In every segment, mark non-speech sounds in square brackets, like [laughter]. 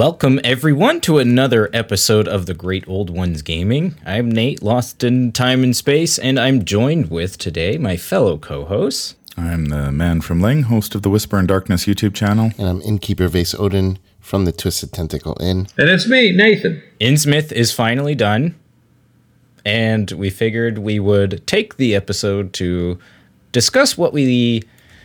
Welcome, everyone, to another episode of the Great Old Ones Gaming. I'm Nate, lost in time and space, and I'm joined with today my fellow co hosts. I'm the man from Lang, host of the Whisper in Darkness YouTube channel. And I'm Innkeeper Vase Odin from the Twisted Tentacle Inn. And it's me, Nathan. Innsmouth is finally done, and we figured we would take the episode to discuss what we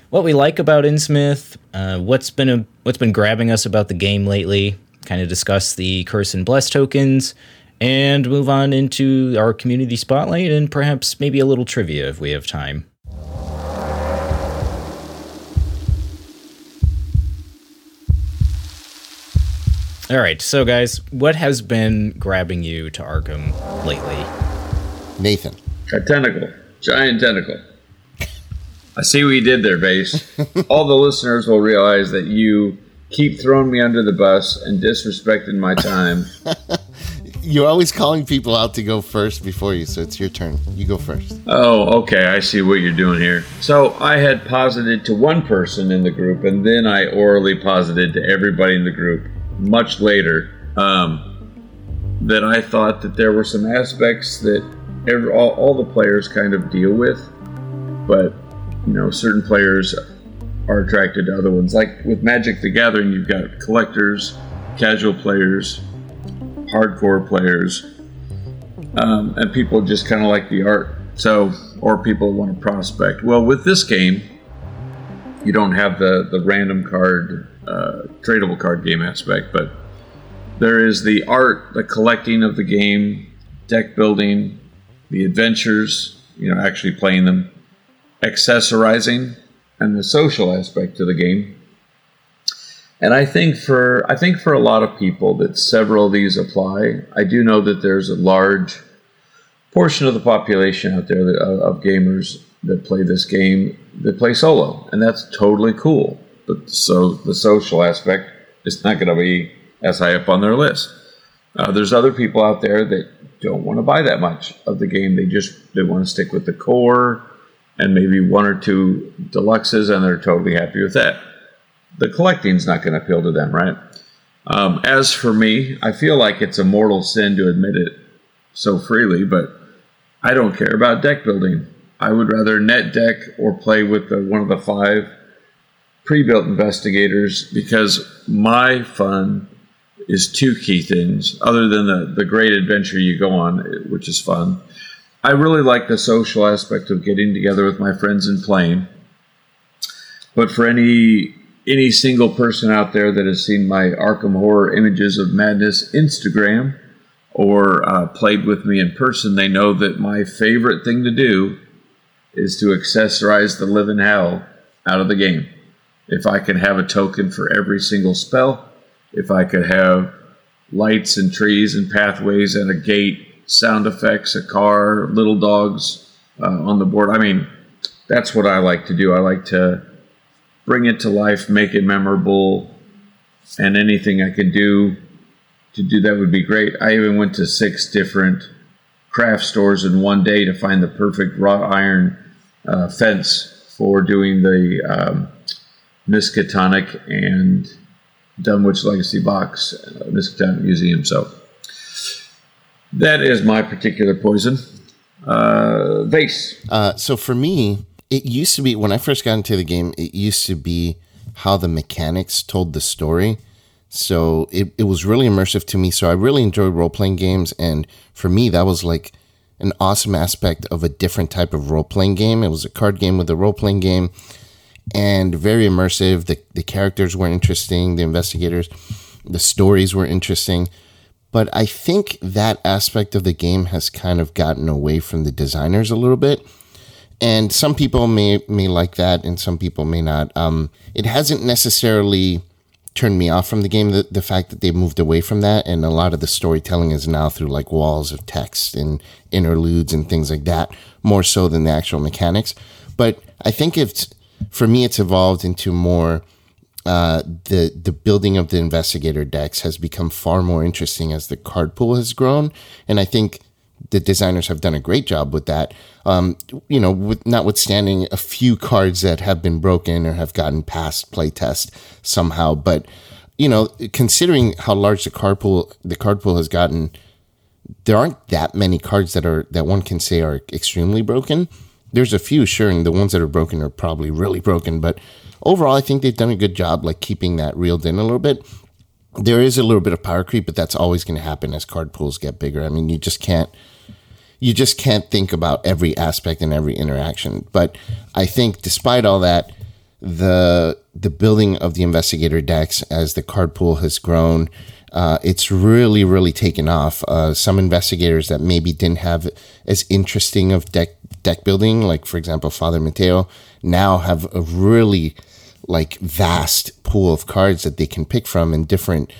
what we like about Innsmouth, uh, what's been a, what's been grabbing us about the game lately, kind of discuss the curse and bless tokens, and move on into our community spotlight and perhaps maybe a little trivia if we have time. All right, so guys, what has been grabbing you to Arkham lately? Nathan. A tentacle. Giant tentacle. [laughs] I see what you did there, Vase. [laughs] All the listeners will realize that you keep throwing me under the bus and disrespecting my time. [laughs] You're always calling people out to go first before you, so it's your turn. You go first. Oh, okay. I see what you're doing here. So I had posited to one person in the group, and then I orally posited to everybody in the group much later um, that I thought that there were some aspects that every, all, all the players kind of deal with, but you know, certain players are attracted to other ones. Like with Magic the Gathering, you've got collectors, casual players, hardcore players, um, and people just kind of like the art. So, or people want to prospect. Well, with this game, you don't have the the random card, uh, tradable card game aspect, but there is the art, the collecting of the game, deck building, the adventures. You know, actually playing them accessorizing and the social aspect to the game. And I think for I think for a lot of people that several of these apply. I do know that there's a large portion of the population out there that, of gamers that play this game that play solo, and that's totally cool. But so the social aspect is not going to be as high up on their list. Uh, there's other people out there that don't want to buy that much of the game. They just they want to stick with the core and maybe one or two deluxes, and they're totally happy with that. The collecting's not going to appeal to them, right? Um, as for me, I feel like it's a mortal sin to admit it so freely, but I don't care about deck building. I would rather net deck or play with the, one of the five pre-built investigators because my fun is two key things other than the, the great adventure you go on, which is fun I really like the social aspect of getting together with my friends and playing. But for any any single person out there that has seen my Arkham Horror Images of Madness Instagram or uh, played with me in person, they know that my favorite thing to do is to accessorize the living hell out of the game. If I could have a token for every single spell, if I could have lights and trees and pathways and a gate sound effects, a car, little dogs uh, on the board. I mean, that's what I like to do. I like to bring it to life, make it memorable, and anything I can do to do that would be great. I even went to six different craft stores in one day to find the perfect wrought iron uh, fence for doing the um, Miskatonic and Dunwich Legacy box, uh, Miskatonic Museum. So that is my particular poison. Uh, vase. Uh, so for me, it used to be when I first got into the game. It used to be how the mechanics told the story. So it, it was really immersive to me. So I really enjoyed role playing games, and for me, that was like an awesome aspect of a different type of role playing game. It was a card game with a role playing game, and very immersive. The the characters were interesting. The investigators, the stories were interesting. But I think that aspect of the game has kind of gotten away from the designers a little bit. And some people may may like that, and some people may not. Um, it hasn't necessarily turned me off from the game. The, the fact that they moved away from that, and a lot of the storytelling is now through like walls of text and interludes and things like that, more so than the actual mechanics. But I think it's for me, it's evolved into more uh, the the building of the investigator decks has become far more interesting as the card pool has grown, and I think the designers have done a great job with that. Um, you know, with, notwithstanding a few cards that have been broken or have gotten past playtest somehow, but you know, considering how large the card pool the card pool has gotten, there aren't that many cards that are that one can say are extremely broken. There's a few, sure, and the ones that are broken are probably really broken. But overall, I think they've done a good job, like keeping that reeled in a little bit. There is a little bit of power creep, but that's always going to happen as card pools get bigger. I mean, you just can't you just can't think about every aspect and every interaction. But I think, despite all that, the the building of the investigator decks as the card pool has grown uh, it's really really taken off. Uh, some investigators that maybe didn't have as interesting of deck deck building, like for example Father Mateo, now have a really like vast pool of cards that they can pick from and different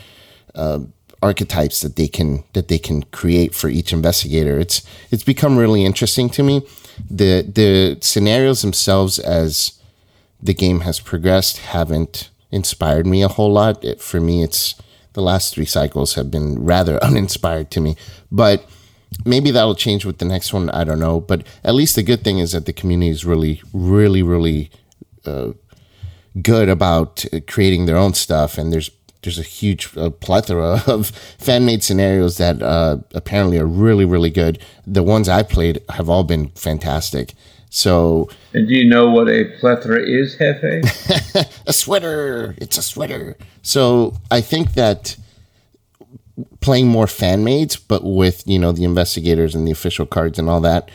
uh, archetypes that they can that they can create for each investigator. It's it's become really interesting to me. The the scenarios themselves as the game has progressed haven't inspired me a whole lot. It, for me, it's the last three cycles have been rather [laughs] uninspired to me. But maybe that'll change with the next one. I don't know. But at least the good thing is that the community is really, really, really uh, good about uh, creating their own stuff. And there's there's a huge uh, plethora [laughs] of fan made scenarios that uh, apparently are really, really good. The ones I played have all been fantastic. So, and do you know what a plethora is, Jefe? [laughs] a sweater. It's a sweater. So I think that playing more fan mades, but with you know the investigators and the official cards and all that,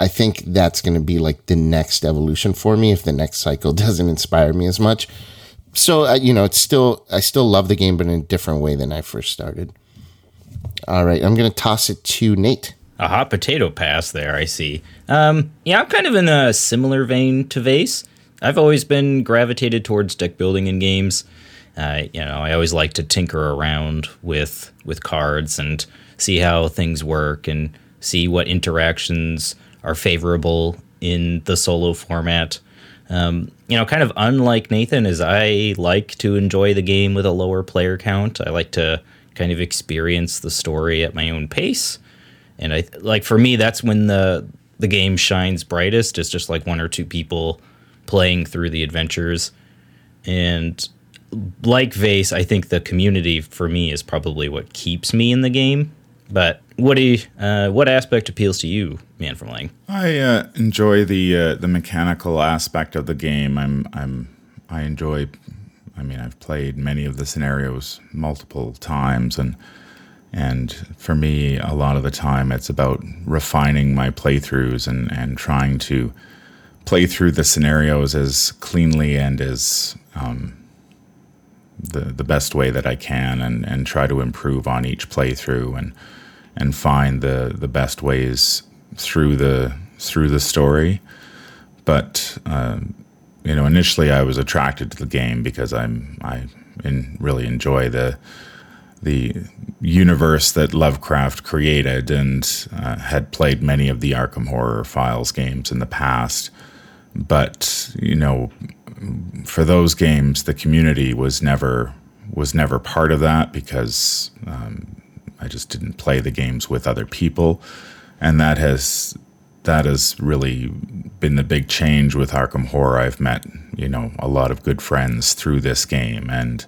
I think that's going to be like the next evolution for me. If the next cycle [laughs] doesn't inspire me as much, so uh, you know it's still I still love the game, but in a different way than I first started. All right, I'm going to toss it to Nate a hot potato pass there, I see. Um, yeah, I'm kind of in a similar vein to Vase. I've always been gravitated towards deck building in games. Uh, you know, I always like to tinker around with with cards and see how things work and see what interactions are favorable in the solo format. Um, you know, kind of unlike Nathan, is I like to enjoy the game with a lower player count. I like to kind of experience the story at my own pace and I like for me that's when the the game shines brightest. It's just like one or two people playing through the adventures, and like Vase, I think the community for me is probably what keeps me in the game. But what do you, uh, what aspect appeals to you, Man from Lang? I uh, enjoy the uh, the mechanical aspect of the game. I'm I'm I enjoy. I mean, I've played many of the scenarios multiple times, and and for me, a lot of the time, it's about refining my playthroughs and, and trying to play through the scenarios as cleanly and as um, the the best way that I can, and, and try to improve on each playthrough and and find the, the best ways through the through the story. But uh, you know, initially I was attracted to the game because I'm I in, really enjoy the the universe that Lovecraft created and uh, had played many of the Arkham Horror Files games in the past. But you know, for those games, the community was never was never part of that because um, I just didn't play the games with other people, and that has that has really been the big change with Arkham Horror. I've met you know a lot of good friends through this game and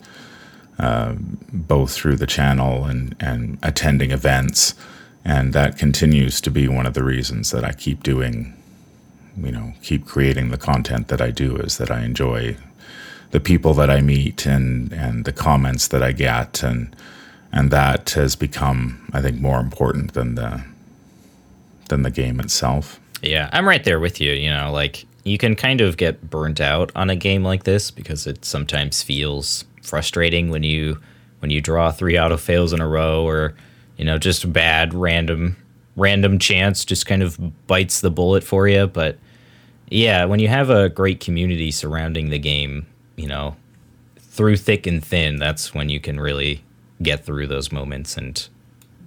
uh, both through the channel and, and attending events. And that continues to be one of the reasons that I keep doing, you know, keep creating the content that I do is that I enjoy the people that I meet and, and the comments that I get. And, and that has become, I think, more important than the, than the game itself. Yeah, I'm right there with you. You know, like you can kind of get burnt out on a game like this because it sometimes feels frustrating when you when you draw three auto fails in a row or you know just a bad random random chance just kind of bites the bullet for you but yeah when you have a great community surrounding the game you know through thick and thin that's when you can really get through those moments and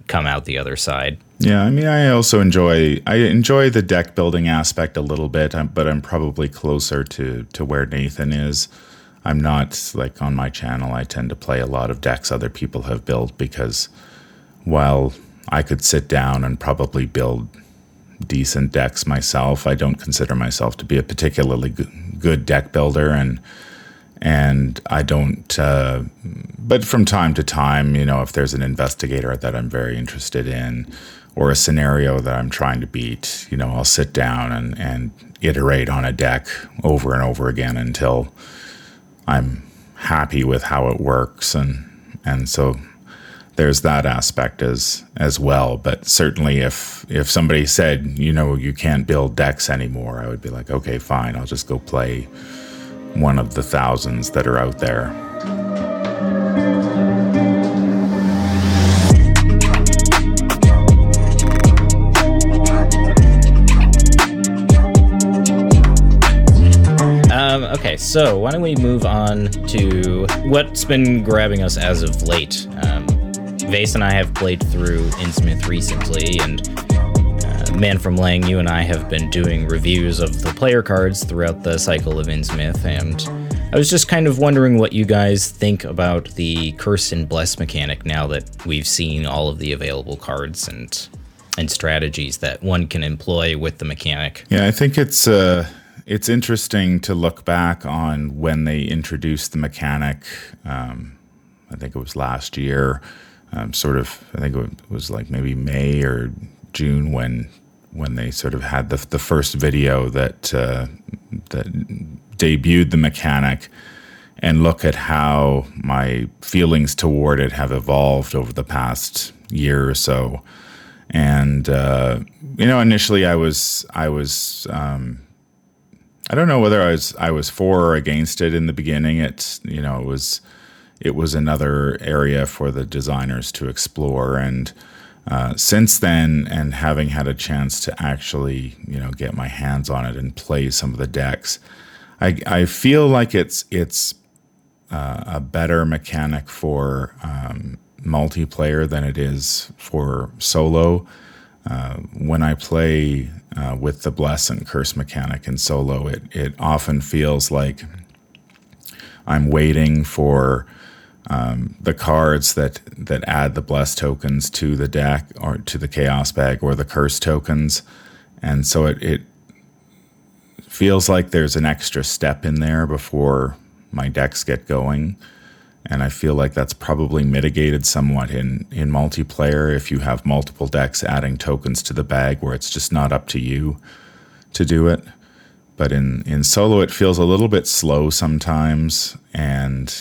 come out the other side. Yeah i mean i also enjoy i enjoy the deck building aspect a little bit um, but i'm probably closer to to where nathan is. I'm not like on my channel, I tend to play a lot of decks other people have built because while I could sit down and probably build decent decks myself, I don't consider myself to be a particularly good deck builder. And and I don't. Uh, but from time to time, you know, if there's an investigator that I'm very interested in, or a scenario that I'm trying to beat, you know, I'll sit down and and iterate on a deck over and over again until I'm happy with how it works, and and so there's that aspect as as well. But certainly, if if somebody said, you know, you can't build decks anymore, I would be like, okay, fine, I'll just go play one of the thousands that are out there. Um, okay, so why don't we move on to what's been grabbing us as of late? Um, Vase and I have played through Innsmouth recently, and Man from Lang, you and I have been doing reviews of the player cards throughout the cycle of Innsmouth, and I was just kind of wondering what you guys think about the Curse and Bless mechanic now that we've seen all of the available cards and and strategies that one can employ with the mechanic. Yeah, I think it's uh, it's interesting to look back on when they introduced the mechanic. Um, I think it was last year, um, sort of. I think it was like maybe May or June when when they sort of had the the first video that uh, that debuted the mechanic, and look at how my feelings toward it have evolved over the past year or so. And uh, you know, initially I was I was um, I don't know whether I was I was for or against it in the beginning. It you know it was it was another area for the designers to explore and uh, since then and having had a chance to actually you know get my hands on it and play some of the decks i, I feel like it's it's uh, a better mechanic for um, multiplayer than it is for solo. Uh, when i play uh, with the bless and curse mechanic in solo it, it often feels like i'm waiting for um, the cards that that add the blessed tokens to the deck or to the chaos bag or the curse tokens, and so it, it feels like there's an extra step in there before my decks get going. And I feel like that's probably mitigated somewhat in, in multiplayer if you have multiple decks adding tokens to the bag where it's just not up to you to do it. But in, in solo, it feels a little bit slow sometimes. And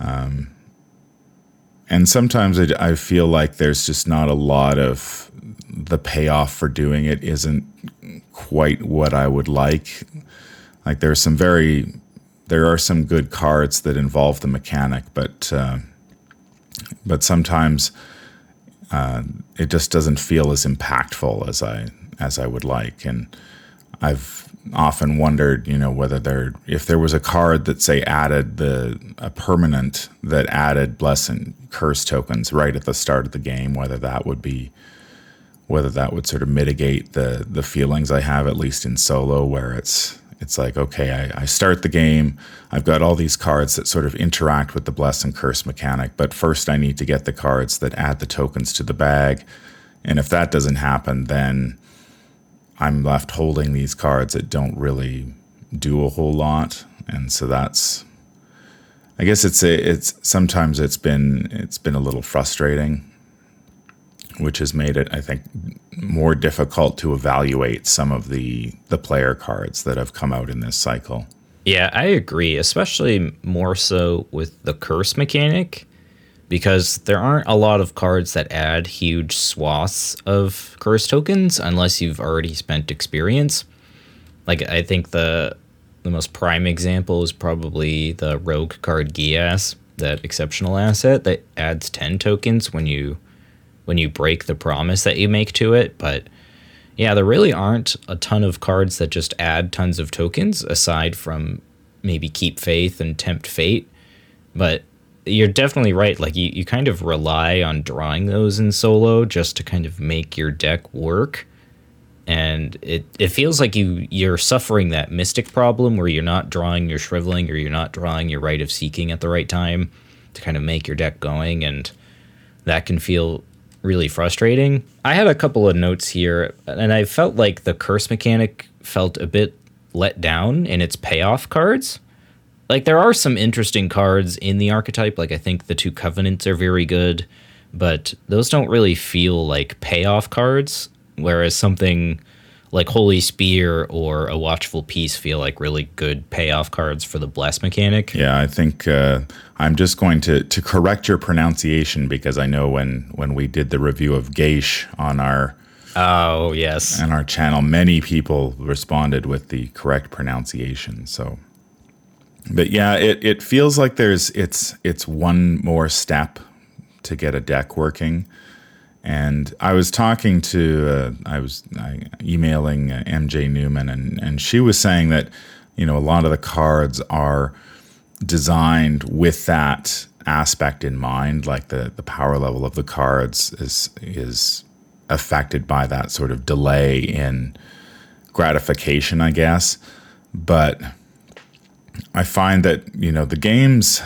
um, and sometimes I, I, feel like there's just not a lot of the payoff for doing it isn't quite what I would like. Like there's some very, there are some good cards that involve the mechanic, but uh, but sometimes uh, it just doesn't feel as impactful as I as I would like. And I've often wondered, you know, whether there if there was a card that say added the a permanent that added bless and curse tokens right at the start of the game, whether that would be whether that would sort of mitigate the the feelings I have at least in solo where it's it's like okay I, I start the game I've got all these cards that sort of interact with the bless and curse mechanic but first I need to get the cards that add the tokens to the bag. And if that doesn't happen then I'm left holding these cards that don't really do a whole lot, and so that's. I guess it's a, it's sometimes it's been it's been a little frustrating, which has made it I think more difficult to evaluate some of the the player cards that have come out in this cycle. Yeah, I agree, especially more so with the curse mechanic because there aren't a lot of cards that add huge swaths of curse tokens unless you've already spent experience. Like I think the the most prime example is probably the rogue card Gias, that exceptional asset that adds 10 tokens when you when you break the promise that you make to it, but yeah, there really aren't a ton of cards that just add tons of tokens aside from maybe keep faith and tempt fate. But you're definitely right. Like you, you kind of rely on drawing those in solo just to kind of make your deck work. And it, it feels like you you're suffering that mystic problem where you're not drawing your shriveling or you're not drawing your Rite of Seeking at the right time to kind of make your deck going and that can feel really frustrating. I had a couple of notes here and I felt like the curse mechanic felt a bit let down in its payoff cards like there are some interesting cards in the archetype. Like I think the two covenants are very good, but those don't really feel like payoff cards. Whereas something like Holy Spear or a Watchful Peace feel like really good payoff cards for the bless mechanic. Yeah, I think uh, I'm just going to to correct your pronunciation because I know when when we did the review of Geish on our Oh yes, on our channel, many people responded with the correct pronunciation. So, but yeah, it it feels like there's it's it's one more step to get a deck working. And I was talking to, uh, I was emailing uh, MJ Newman, and, and she was saying that, you know, a lot of the cards are designed with that aspect in mind, like the, the power level of the cards is is affected by that sort of delay in gratification, I guess. But I find that, you know, the games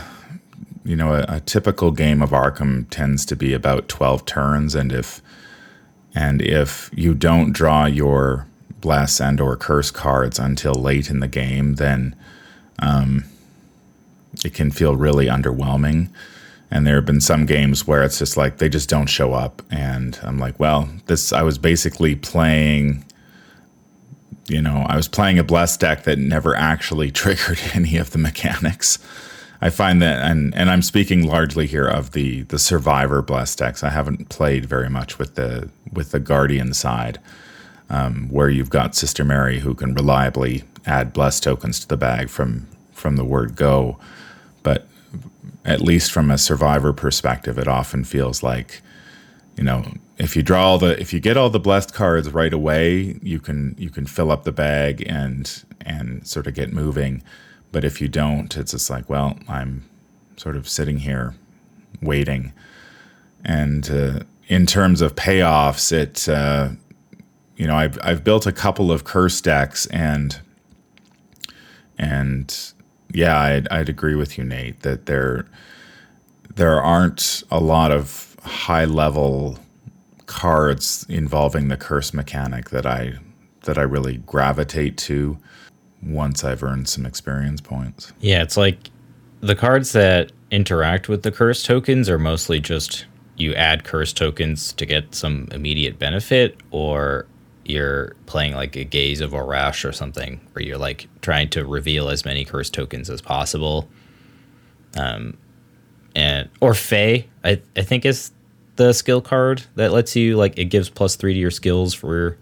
you know, a, a, typical game of Arkham tends to be about 12 turns and if and if you don't draw your bless and or curse cards until late in the game, then um, it can feel really underwhelming. And there have been some games where it's just like they just don't show up and I'm like, well, this I was basically playing you know, I was playing a bless deck that never actually [laughs] triggered any of the mechanics. I find that, and and I'm speaking largely here of the the survivor blessed decks. I haven't played very much with the with the guardian side, um, where you've got Sister Mary who can reliably add blessed tokens to the bag from from the word go, but at least from a survivor perspective, it often feels like, you know, if you draw all the if you get all the blessed cards right away, you can you can fill up the bag and and sort of get moving but if you don't, it's just like, well, I'm sort of sitting here waiting. And uh, in terms of payoffs, it, uh, you know, I've, I've built a couple of curse decks and, and yeah, I'd, I'd agree with you, Nate, that there, there aren't a lot of high level cards involving the curse mechanic that I, that I really gravitate to once I've earned some experience points. Yeah, it's like the cards that interact with the curse tokens are mostly just you add curse tokens to get some immediate benefit, or you're playing like a Gaze of Ouraxsh or something, where you're like trying to reveal as many curse tokens as possible. Um, and or Fey, I I think is the skill card that lets you like it gives plus three to your skills for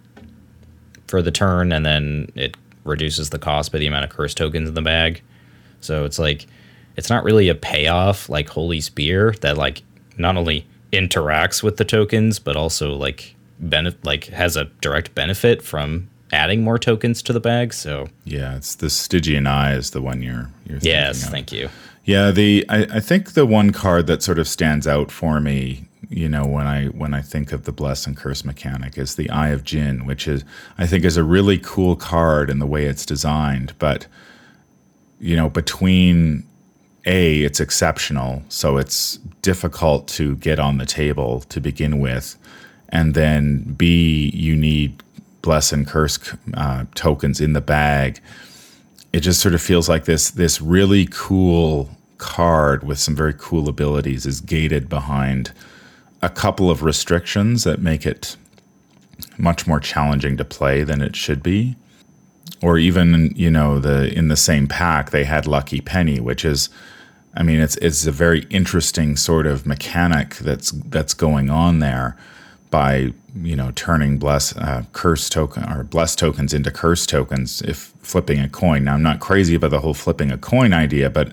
for the turn, and then it reduces the cost by the amount of curse tokens in the bag. So it's like it's not really a payoff like Holy Spear that like not only interacts with the tokens but also like benefit like has a direct benefit from adding more tokens to the bag. So yeah, it's the Stygian Eye is the one you're you're yes, thank you. Yeah, the I, I think the one card that sort of stands out for me you know when I when I think of the bless and curse mechanic is the Eye of Jinn, which is I think is a really cool card in the way it's designed, but you know between a it's exceptional, so it's difficult to get on the table to begin with, and then B you need bless and curse uh, tokens in the bag. It just sort of feels like this this really cool card with some very cool abilities is gated behind a couple of restrictions that make it much more challenging to play than it should be. Or even, you know, the in the same pack they had Lucky Penny, which is I mean, it's it's a very interesting sort of mechanic that's that's going on there by you know turning bless uh, curse token or bless tokens into curse tokens if flipping a coin. Now I'm not crazy about the whole flipping a coin idea, but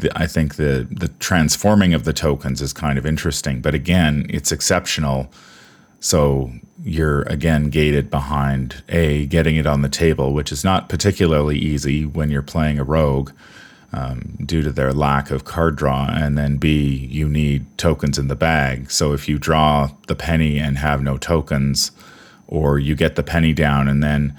the, I think the the transforming of the tokens is kind of interesting, but again, it's exceptional. So you're again gated behind a getting it on the table, which is not particularly easy when you're playing a rogue um, due to their lack of card draw, and then B you need tokens in the bag. So if you draw the penny and have no tokens, or you get the penny down, and then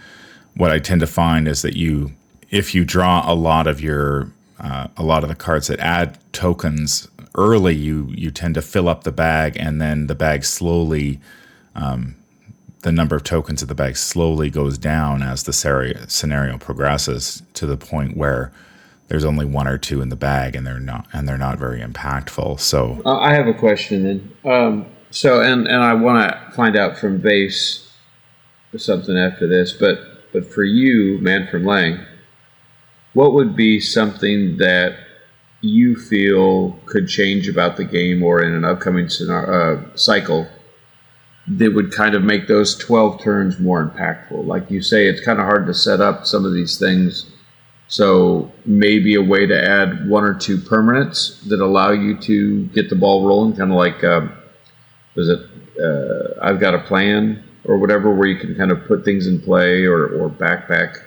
what I tend to find is that you if you draw a lot of your uh, a lot of the cards that add tokens early, you you tend to fill up the bag, and then the bag slowly, um, the number of tokens of the bag slowly goes down as the scenario progresses to the point where there's only one or two in the bag, and they're not and they're not very impactful. So Uh, I have a question then. Um, so, and and I want to find out from Vase or something after this, but but for you, Man from Lang, what would be something that you feel could change about the game or in an upcoming scenario, uh, cycle that would kind of make those 12 turns more impactful? Like you say, it's kind of hard to set up some of these things. So maybe a way to add one or two permanents that allow you to get the ball rolling, kind of like, um, was it, uh, I've got a plan or whatever, where you can kind of put things in play or, or backpack.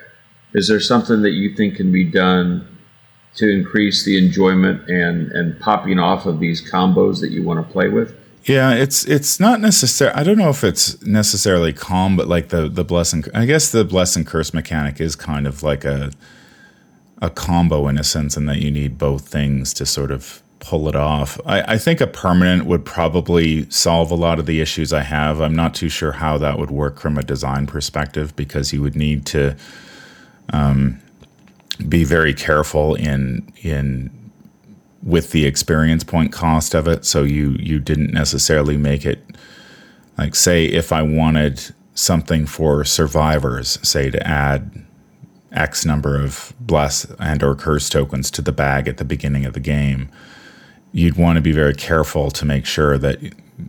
Is there something that you think can be done to increase the enjoyment and, and popping off of these combos that you want to play with? Yeah, it's it's not necessary. I don't know if it's necessarily calm, but like the the blessing. I guess the blessing curse mechanic is kind of like a a combo in a sense, in that you need both things to sort of pull it off. I, I think a permanent would probably solve a lot of the issues I have. I'm not too sure how that would work from a design perspective because you would need to um, be very careful in in with the experience point cost of it. So you you didn't necessarily make it like say if I wanted something for survivors, say to add X number of bless and or curse tokens to the bag at the beginning of the game, you'd want to be very careful to make sure that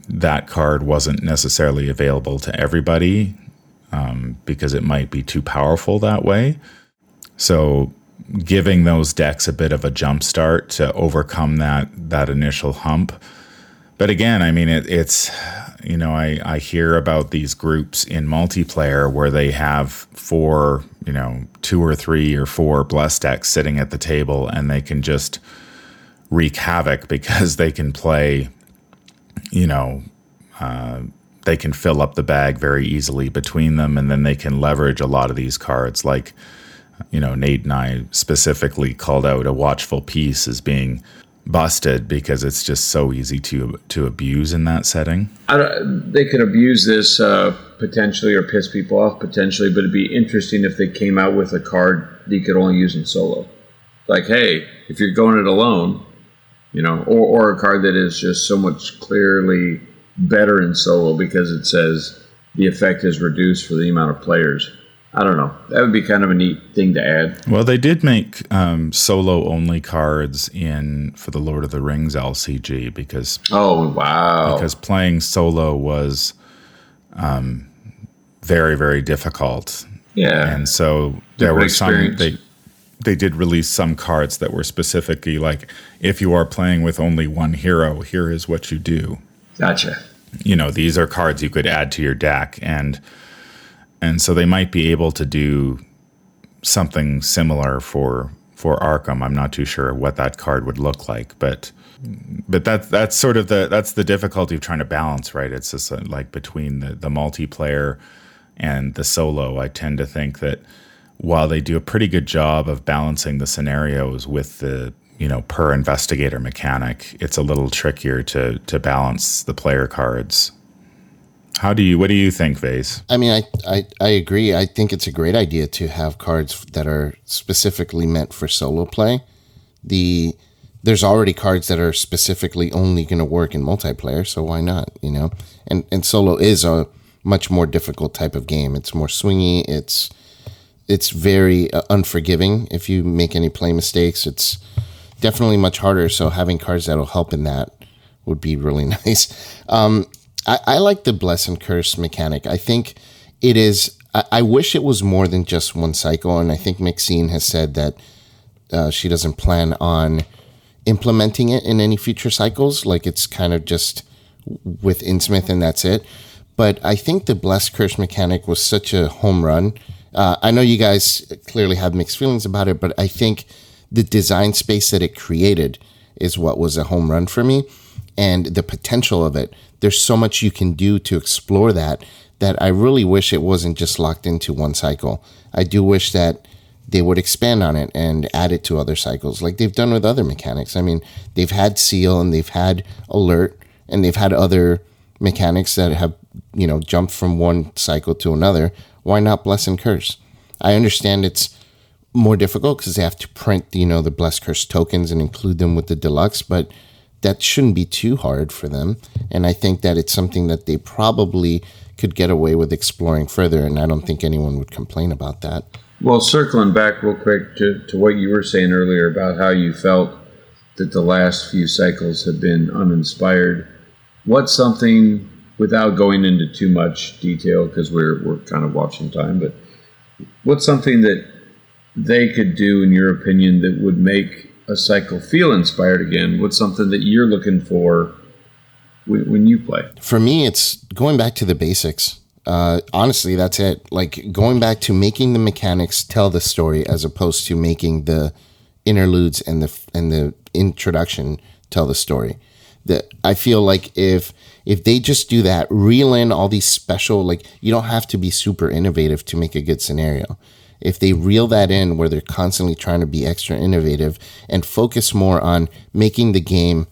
that card wasn't necessarily available to everybody um, because it might be too powerful that way. So giving those decks a bit of a jump start to overcome that that initial hump. But again, I mean, it, it's you know, I I hear about these groups in multiplayer where they have four, you know, two or three or four blessed decks sitting at the table, and they can just wreak havoc [laughs] because they can play, you know. Uh, they can fill up the bag very easily between them, and then they can leverage a lot of these cards, like you know, Nate and I specifically called out a Watchful Peace as being busted because it's just so easy to to abuse in that setting. They could abuse this uh, potentially or piss people off potentially, but it'd be interesting if they came out with a card that you could only use in solo. Like, hey, if you're going it alone, you know, or, or a card that is just so much clearly better in solo because it says the effect is reduced for the amount of players. I don't know. That would be kind of a neat thing to add. Well, they did make um, solo only cards in for the Lord of the Rings LCG because Oh wow! because playing solo was um, very very difficult, yeah, and so there were some they they did release some cards that were specifically like if you are playing with only one hero, here is what you do. Gotcha. you know these are cards you could add to your deck and and so they might be able to do something similar for for Arkham. I'm not too sure what that card would look like, but but that that's sort of the that's the difficulty of trying to balance, right? It's just uh, like between the the multiplayer and the solo. I tend to think that while they do a pretty good job of balancing the scenarios with the you know per investigator mechanic, it's a little trickier to to balance the player cards. How do you? What do you think, Vase? I mean, I, I, I agree. I think it's a great idea to have cards that are specifically meant for solo play. The there's already cards that are specifically only going to work in multiplayer, so why not? You know, and and solo is a much more difficult type of game. It's more swingy. It's it's very uh, unforgiving if you make any play mistakes. It's definitely much harder. So having cards that'll help in that would be really [laughs] nice. Um, I, I like the bless and curse mechanic. I think it is. I, I wish it was more than just one cycle, and I think Maxine has said that uh, she doesn't plan on implementing it in any future cycles. Like it's kind of just with Innsmouth and that's it. But I think the bless curse mechanic was such a home run. Uh, I know you guys clearly have mixed feelings about it, but I think the design space that it created is what was a home run for me and the potential of it. There's so much you can do to explore that that I really wish it wasn't just locked into one cycle. I do wish that they would expand on it and add it to other cycles like they've done with other mechanics. I mean, they've had seal and they've had alert and they've had other mechanics that have, you know, jumped from one cycle to another. Why not bless and curse? I understand it's more difficult because they have to print, you know, the Blessed Curse tokens and include them with the deluxe, but that shouldn't be too hard for them. And I think that it's something that they probably could get away with exploring further, and I don't think anyone would complain about that. Well, circling back real quick to, to what you were saying earlier about how you felt that the last few cycles have been uninspired, what's something, without going into too much detail because we're, we're kind of watching time, but what's something that they could do, in your opinion, that would make a cycle feel inspired again? What's something that you're looking for when, when you play? For me, it's going back to the basics. Uh, honestly, that's it. Like going back to making the mechanics tell the story as opposed to making the interludes and the and the introduction tell the story. That I feel like if if they just do that, reel in all these special like you don't have to be super innovative to make a good scenario. If they reel that in where they're constantly trying to be extra innovative and focus more on making the game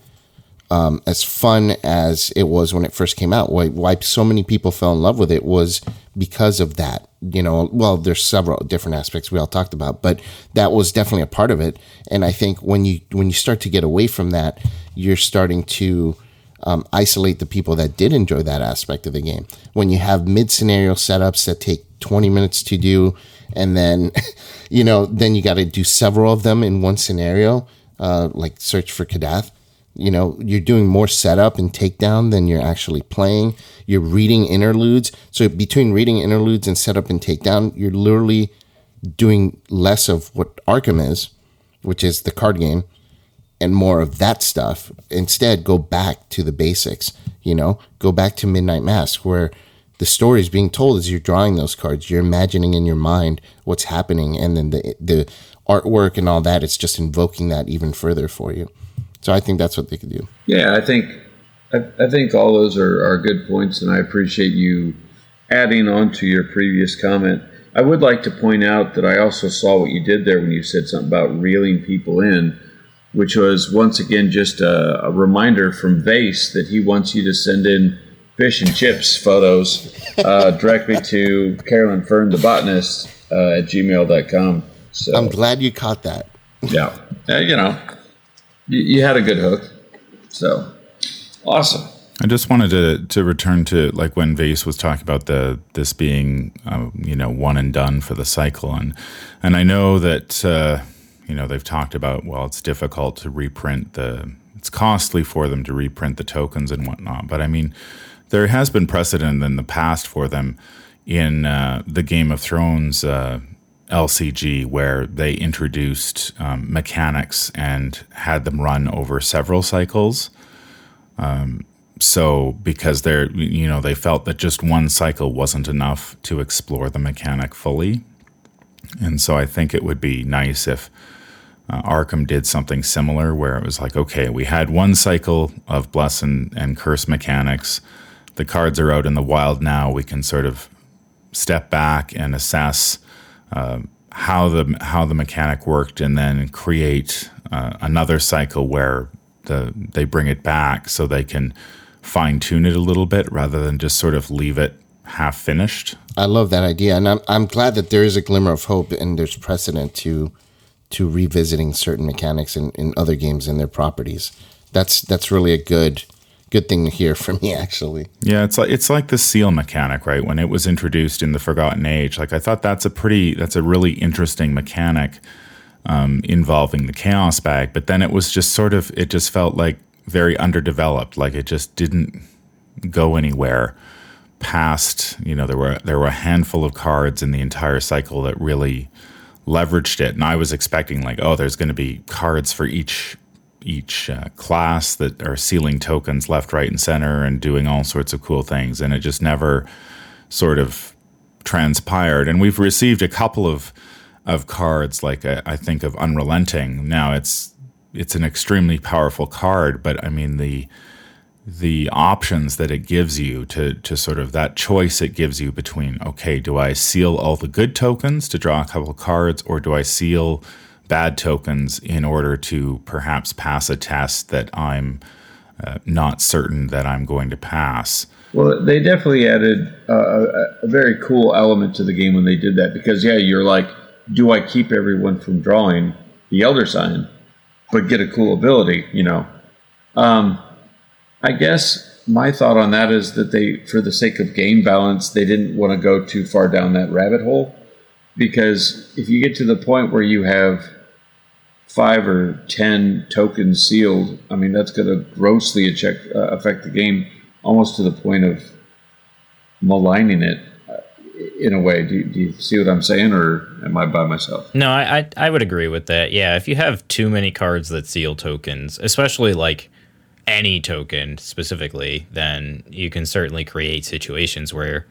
um, as fun as it was when it first came out. Why, why so many people fell in love with it was because of that. You know, well, there's several different aspects we all talked about, but that was definitely a part of it. And I think when you when you start to get away from that, you're starting to um, isolate the people that did enjoy that aspect of the game. When you have mid scenario setups that take 20 minutes to do, and then, [laughs] you know, then you got to do several of them in one scenario, uh, like Search for Kadath you know you're doing more setup and takedown than you're actually playing. You're reading interludes. So between reading interludes and setup and takedown you're literally doing less of what arkham is which is the card game and more of that stuff. Instead go back to the basics you know? Go back to midnight mask where the story is being told as you're drawing those cards you're imagining in your mind what's happening and then the the artwork and all that it's just invoking that even further for you so I think that's what they could do. Yeah, I think I, I think all those are, are good points, and I appreciate you adding on to your previous comment. I would like to point out that I also saw what you did there when you said something about reeling people in, which was once again just a, a reminder from Vase that he wants you to send in fish and chips photos uh, directly to Carolyn Fern, the botanist, uh, at gmail.com. So I'm glad you caught that. Yeah. Uh, you know, you, you had a good hook. So awesome. I just wanted to to return to like when Vase was talking about the this being uh, you know one and done for the cycle and and I know that uh, you know they've talked about well it's difficult to reprint the it's costly for them to reprint the tokens and whatnot but I mean there has been precedent in the past for them in uh, the Game of Thrones uh, LCG where they introduced um, mechanics and had them run over several cycles. Um, so because they're you know they felt that just one cycle wasn't enough to explore the mechanic fully, and so I think it would be nice if uh, Arkham did something similar where it was like okay we had one cycle of bless and, and curse mechanics, the cards are out in the wild now we can sort of step back and assess uh, how the how the mechanic worked, and then create uh, another cycle where the they bring it back so they can fine tune it a little bit rather than just sort of leave it half finished. I love that idea, and I'm I'm glad that there is a glimmer of hope and there's precedent to to revisiting certain mechanics in, in other games and their properties. That's that's really a good good thing to hear from me actually. Yeah, it's like it's like the seal mechanic, right? When it was introduced in the Forgotten Age, like I thought that's a pretty that's a really interesting mechanic um, involving the chaos bag, but then it was just sort of it just felt like very underdeveloped, like it just didn't go anywhere past, you know, there were there were a handful of cards in the entire cycle that really leveraged it and I was expecting like oh there's going to be cards for each each uh, class that are sealing tokens left, right, and center and doing all sorts of cool things. And it just never sort of transpired. And we've received a couple of of cards, like uh, I think of Unrelenting. Now it's it's an extremely powerful card, but I mean the the options that it gives you to to sort of that choice it gives you between okay, do I seal all the good tokens to draw a couple cards, or do I seal bad tokens in order to perhaps pass a test that I'm uh, not certain that I'm going to pass. Well, they definitely added uh, a, very cool element to the game when they did that because, yeah, you're like, do I keep everyone from drawing the Elder Sign, but get a cool ability? You know, um, I guess my thought on that is that they, for the sake of game balance, they didn't want to go too far down that rabbit hole, because if you get to the point where you have five or ten tokens sealed, I mean that's going to grossly affect, uh, affect the game, almost to the point of maligning it uh, in a way. Do, do, you see what I'm saying, or am I by myself? No, I, I, I would agree with that. Yeah, if you have too many cards that seal tokens, especially like any token specifically, then you can certainly create situations where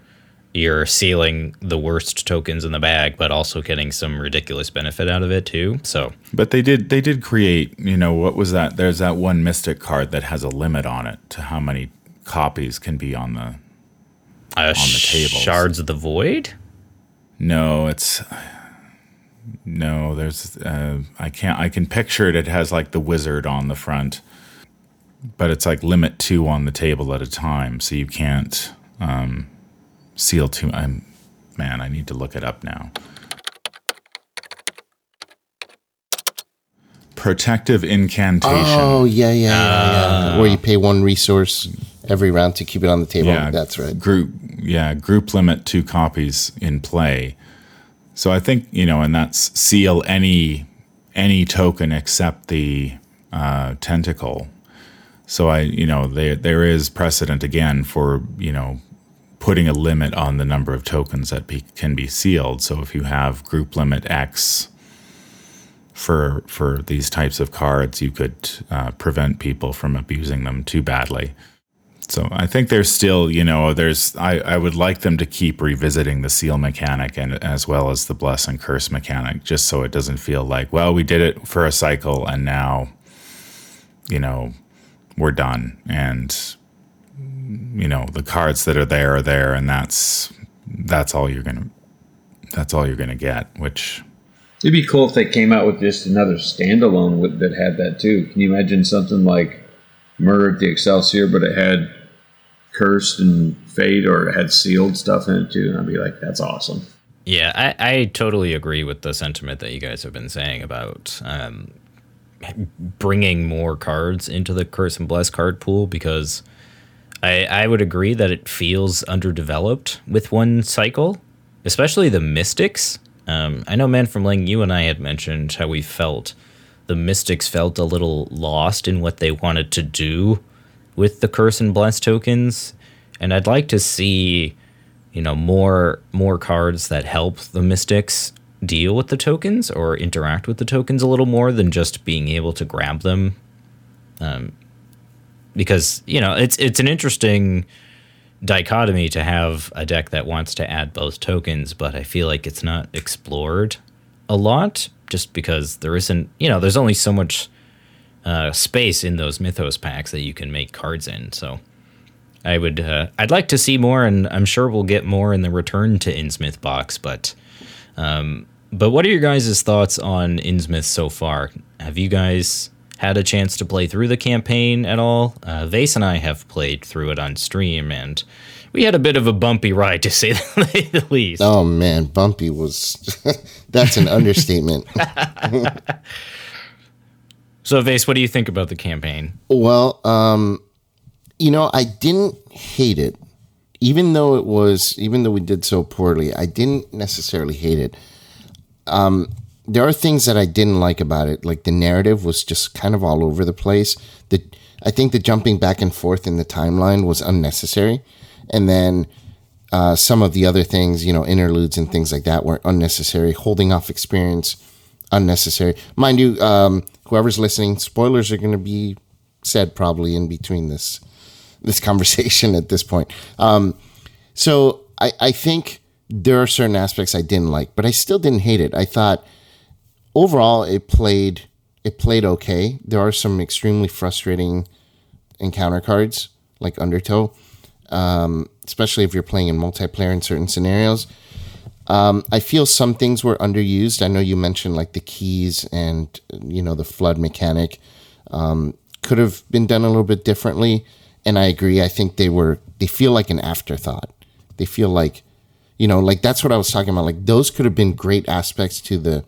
you're sealing the worst tokens in the bag, but also getting some ridiculous benefit out of it too. So, but they did they did create. You know what was that? There's that one mystic card that has a limit on it to how many copies can be on the uh, on the table. Shards of the Void? No, it's no. There's uh, I can't. I can picture it. It has like the wizard on the front, but it's like limit two on the table at a time, so you can't um, seal two. I'm man. I need to look it up now. Protective incantation. Oh yeah, yeah, yeah, yeah. Where you pay one resource every round to keep it on the table. Yeah, that's right. Group, yeah, group limit two copies in play. So I think you know, and that's seal any any token except the uh, tentacle. So I, you know, there there is precedent again for you know putting a limit on the number of tokens that be, can be sealed. So if you have group limit X for for these types of cards, you could uh, prevent people from abusing them too badly. So I think there's still, you know, there's I, I would like them to keep revisiting the seal mechanic and as well as the bless and curse mechanic, just so it doesn't feel like, well, we did it for a cycle and now, you know, we're done. And you know, the cards that are there are there and that's that's all you're gonna that's all you're gonna get, which It'd be cool if they came out with just another standalone with, that had that too. Can you imagine something like Murder at the Excelsior, but it had cursed and fate or it had sealed stuff in it too. And I'd be like, that's awesome. Yeah, I, I totally agree with the sentiment that you guys have been saying about um, bringing more cards into the Curse and Bless card pool because I, I would agree that it feels underdeveloped with one cycle, especially the Mystics. Um, I know, Man from Lang, you and I had mentioned how we felt the Mystics felt a little lost in what they wanted to do with the curse and bless tokens, and I'd like to see, you know, more more cards that help the Mystics deal with the tokens or interact with the tokens a little more than just being able to grab them. Um, because you know it's it's an interesting dichotomy to have a deck that wants to add both tokens, but I feel like it's not explored a lot just because there isn't, you know, there's only so much uh, space in those Mythos packs that you can make cards in. So I would, uh, I'd like to see more, and I'm sure we'll get more in the Return to Innsmouth box. But, um, but what are your guys' thoughts on Innsmouth so far? Have you guys had a chance to play through the campaign at all? Uh, Vase and I have played through it on stream, and we had a bit of a bumpy ride to say [laughs] the least. Oh man, bumpy was [laughs] that's an understatement. [laughs] so Vase, what do you think about the campaign? Well, um, you know, I didn't hate it. Even though it was even though we did so poorly, I didn't necessarily hate it. Um, there are things that I didn't like about it. Like the narrative was just kind of all over the place. The I think the jumping back and forth in the timeline was unnecessary and then uh, some of the other things, you know, interludes and things like that were unnecessary. Holding off experience, unnecessary. Mind you, um, whoever's listening, spoilers are going to be said probably in between this this [laughs] conversation at this point. Um, so I, I think there are certain aspects I didn't like, but I still didn't hate it. I thought overall it played it played okay. There are some extremely frustrating encounter cards like Undertow um, especially if you're playing in multiplayer in certain scenarios. Um, I feel some things were underused. I know you mentioned like the keys and you know the flood mechanic um, could have been done a little bit differently, and I agree. I think they were they feel like an afterthought. They feel like you know, like that's what I was talking about. Like those could have been great aspects to the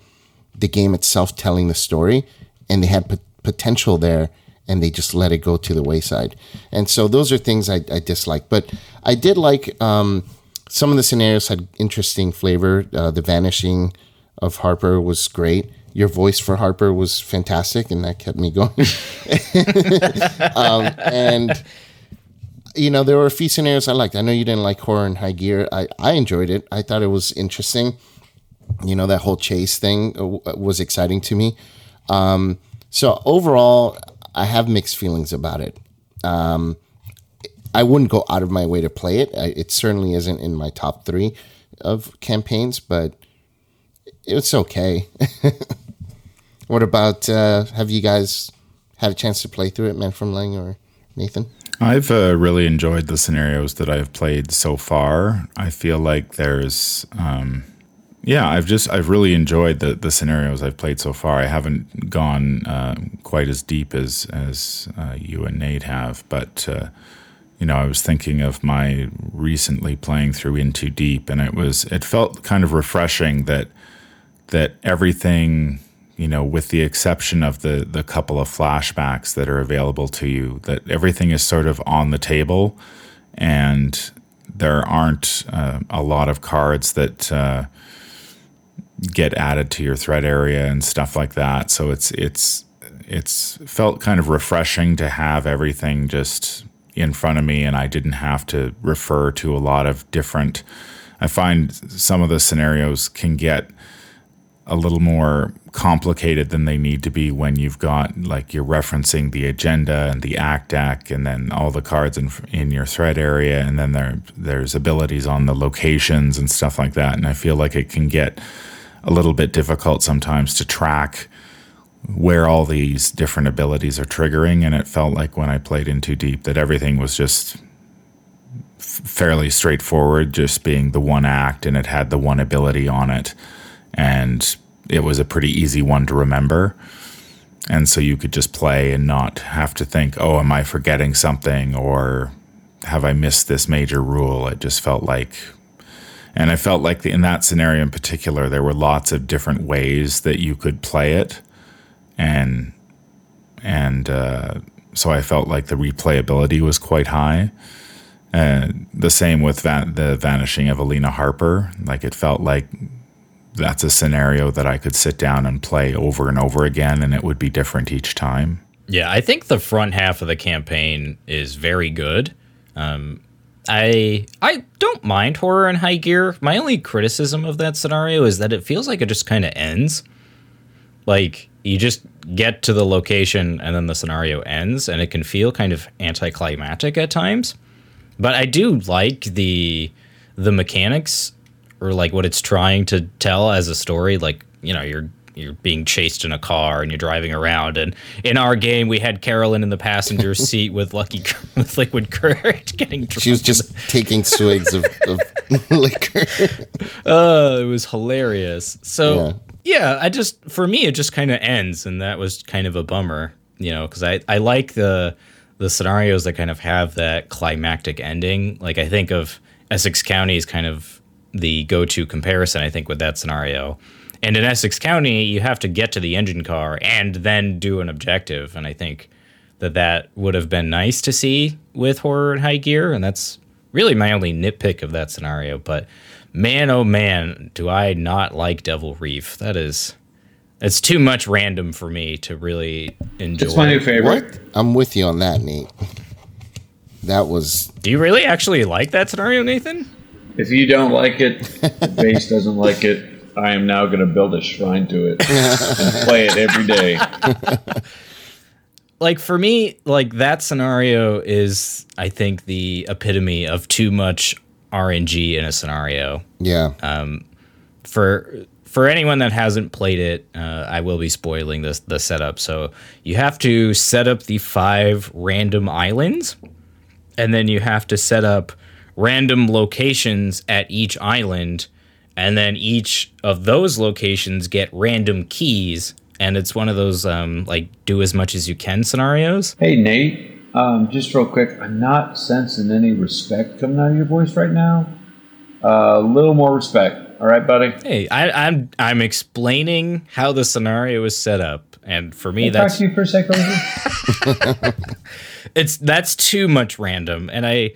the game itself telling the story, and they had p- potential there, and they just let it go to the wayside. And so those are things I, I dislike. But I did like um, some of the scenarios had interesting flavor. Uh, the vanishing of Harper was great. Your voice for Harper was fantastic, and that kept me going. [laughs] um, and you know, there were a few scenarios I liked. I know you didn't like horror in high gear. I, I enjoyed it. I thought it was interesting. You know, that whole chase thing uh, was exciting to me. Um, so overall, I have mixed feelings about it. Um, I wouldn't go out of my way to play it. I, it certainly isn't in my top three of campaigns, but it's okay. [laughs] what about? Uh, have you guys had a chance to play through it, Man from Lang or Nathan? I've uh, really enjoyed the scenarios that I've played so far. I feel like there's, um, yeah, I've just I've really enjoyed the the scenarios I've played so far. I haven't gone uh, quite as deep as as uh, you and Nate have, but uh, you know, I was thinking of my recently playing through In Too Deep, and it was it felt kind of refreshing that that everything you know, with the exception of the the couple of flashbacks that are available to you, that everything is sort of on the table, and there aren't uh, a lot of cards that uh, get added to your threat area and stuff like that. So it's it's it's felt kind of refreshing to have everything just in front of me, and I didn't have to refer to a lot of different. I find some of the scenarios can get a little more complicated than they need to be when you've got like you're referencing the agenda and the act deck and then all the cards in, in your threat area and then there there's abilities on the locations and stuff like that and I feel like it can get a little bit difficult sometimes to track where all these different abilities are triggering and it felt like when I played in too Deep that everything was just fairly straightforward just being the one act and it had the one ability on it and it was a pretty easy one to remember. And so you could just play and not have to think, oh, am I forgetting something or have I missed this major rule? It just felt like, and I felt like in that scenario in particular, there were lots of different ways that you could play it. And, and, uh, so I felt like the replayability was quite high. Uh, the same with van- the vanishing of Alina Harper. Like it felt like that's a scenario that I could sit down and play over and over again, and it would be different each time. Yeah, I think the front half of the campaign is very good. Um, I I don't mind horror in high gear. My only criticism of that scenario is that it feels like it just kind of ends. Like you just get to the location and then the scenario ends, and it can feel kind of anticlimactic at times. But I do like the the mechanics or like what it's trying to tell as a story. Like you know, you're you're being chased in a car and you're driving around. And in our game, we had Carolyn in the passenger [laughs] seat with Lucky with liquid courage [laughs] getting drunk. She was just taking swigs of, of [laughs] liquor. Uh, it was hilarious. So yeah. yeah, I just for me it just kind of ends, and that was kind of a bummer, you know, because I I like the the scenarios that kind of have that climactic ending. Like I think of Essex County is kind of the go-to comparison, I think, with that scenario. And in Essex County, you have to get to the engine car and then do an objective. And I think that that would have been nice to see with horror and high gear. And that's really my only nitpick of that scenario. But man, oh man, do I not like Devil Reef. That is, it's too much random for me to really enjoy. It's my new favorite. What? I'm with you on that, Nate. That was. Do you really actually like that scenario, Nathan? If you don't like it, [laughs] the base doesn't like it. I am now going to build a shrine to it and [laughs] play it every day. [laughs] like for me, like that scenario is, I think, the epitome of too much RNG in a scenario. Yeah. Um, for for anyone that hasn't played it, uh, I will be spoiling this the setup. So you have to set up the five random islands, and then you have to set up random locations at each island, and then each of those locations get random keys. And it's one of those um, like do as much as you can scenarios. Hey Nate, um, just real quick, I'm not sensing any respect coming out of your voice right now. A little more respect. All right, buddy. Hey, I, I'm I'm explaining how the scenario is set up, and for me, Can that's talk to you for a second. [laughs] [laughs] it's that's too much random. And I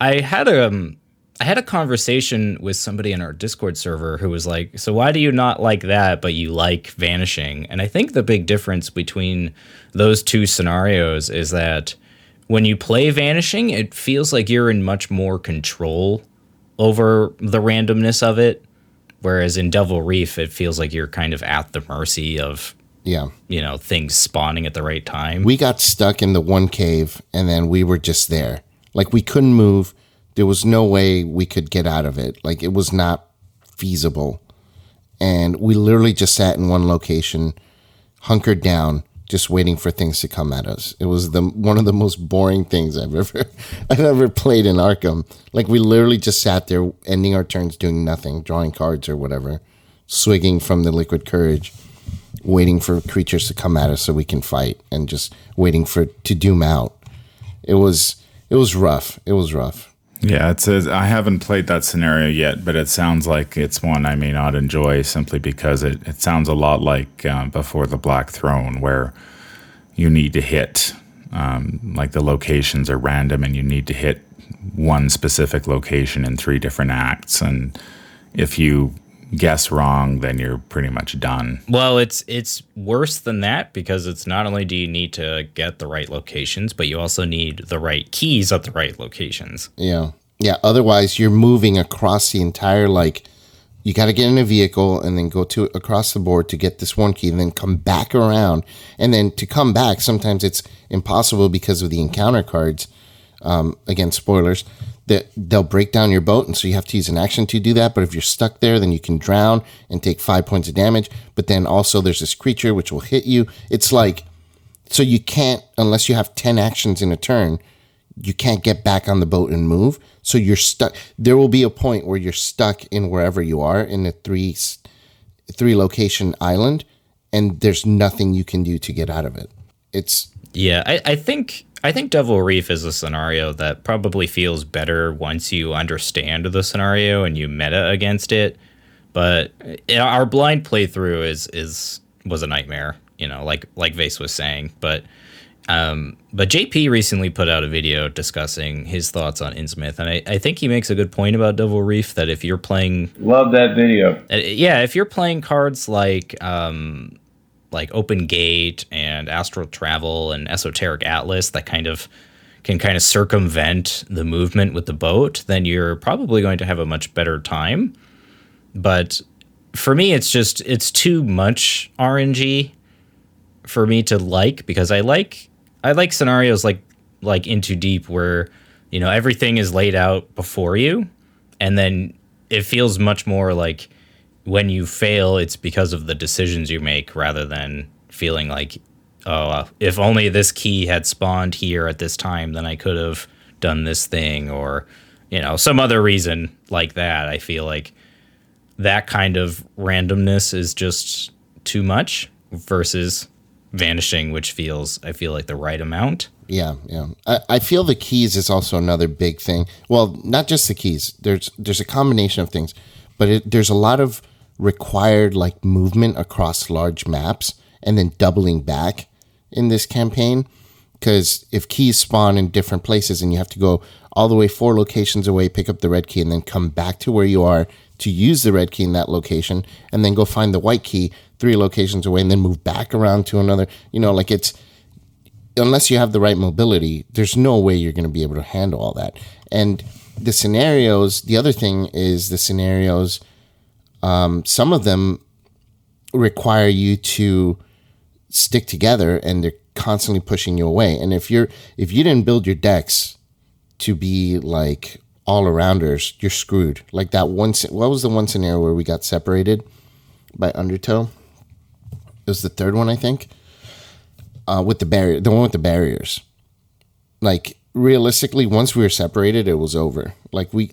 I had a um, I had a conversation with somebody in our Discord server who was like, "So why do you not like that, but you like vanishing?" And I think the big difference between those two scenarios is that when you play vanishing, it feels like you're in much more control over the randomness of it, whereas in Devil Reef, it feels like you're kind of at the mercy of Yeah. you know things spawning at the right time. We got stuck in the one cave and then we were just there. Like we couldn't move. There was no way we could get out of it. Like it was not feasible. And we literally just sat in one location, hunkered down, just waiting for things to come at us. It was the one of the most boring things I've ever [laughs] I've ever played in Arkham. Like we literally just sat there ending our turns doing nothing, drawing cards or whatever, swigging from the liquid courage waiting for creatures to come at us so we can fight and just waiting for to doom out. It was it was rough. It was rough. Yeah, it says I haven't played that scenario yet, but it sounds like it's one I may not enjoy simply because it, it sounds a lot like uh, Before the Black Throne, where you need to hit, um, like the locations are random and you need to hit one specific location in three different acts. And if you guess wrong, then you're pretty much done. Well, it's it's worse than that because it's not only do you need to get the right locations, but you also need the right keys at the right locations. Yeah. Yeah, otherwise you're moving across the entire like you got to get in a vehicle and then go to across the board to get this one key and then come back around and then to come back sometimes it's impossible because of the encounter cards um, again spoilers that they'll break down your boat and so you have to use an action to do that but if you're stuck there then you can drown and take five points of damage but then also there's this creature which will hit you. It's like so you can't unless you have 10 actions in a turn you can't get back on the boat and move. So you're stuck there will be a point where you're stuck in wherever you are in a three three location island and there's nothing you can do to get out of it. It's Yeah, I, I think I think Devil Reef is a scenario that probably feels better once you understand the scenario and you meta against it. But our blind playthrough is is was a nightmare, you know, like like Vase was saying. But um, but JP recently put out a video discussing his thoughts on Innsmouth, and I, I think he makes a good point about Devil Reef that if you're playing Love that video. uh, yeah, if you're playing cards like um, like Open Gate and Astral Travel and Esoteric Atlas that kind of can kind of circumvent the movement with the boat, then you're probably going to have a much better time. But for me, it's just it's too much RNG for me to like because I like I like scenarios like like In Too Deep where you know everything is laid out before you, and then it feels much more like when you fail, it's because of the decisions you make rather than feeling like, oh, if only this key had spawned here at this time, then I could have done this thing, or you know some other reason like that. I feel like that kind of randomness is just too much versus vanishing, which feels I feel like the right amount. Yeah, yeah. I, I feel the keys is also another big thing. Well, not just the keys. There's there's a combination of things, but it, there's a lot of required like movement across large maps and then doubling back in this campaign. Because if keys spawn in different places and you have to go all the way four locations away, pick up the red key, and then come back to where you are to use the red key in that location, and then go find the white key three locations away, and then move back around to another. You know, like it's unless you have the right mobility, there's no way you're going to be able to handle all that. And the scenarios, the other thing is the scenarios, um, some of them require you to stick together and they're constantly pushing you away. And if you're, if you didn't build your decks to be like all arounders, you're screwed. Like that one, what was the one scenario where we got separated by Undertow? It was the third one, I think uh, with the barrier, the one with the barriers. Like realistically, once we were separated, it was over. Like we,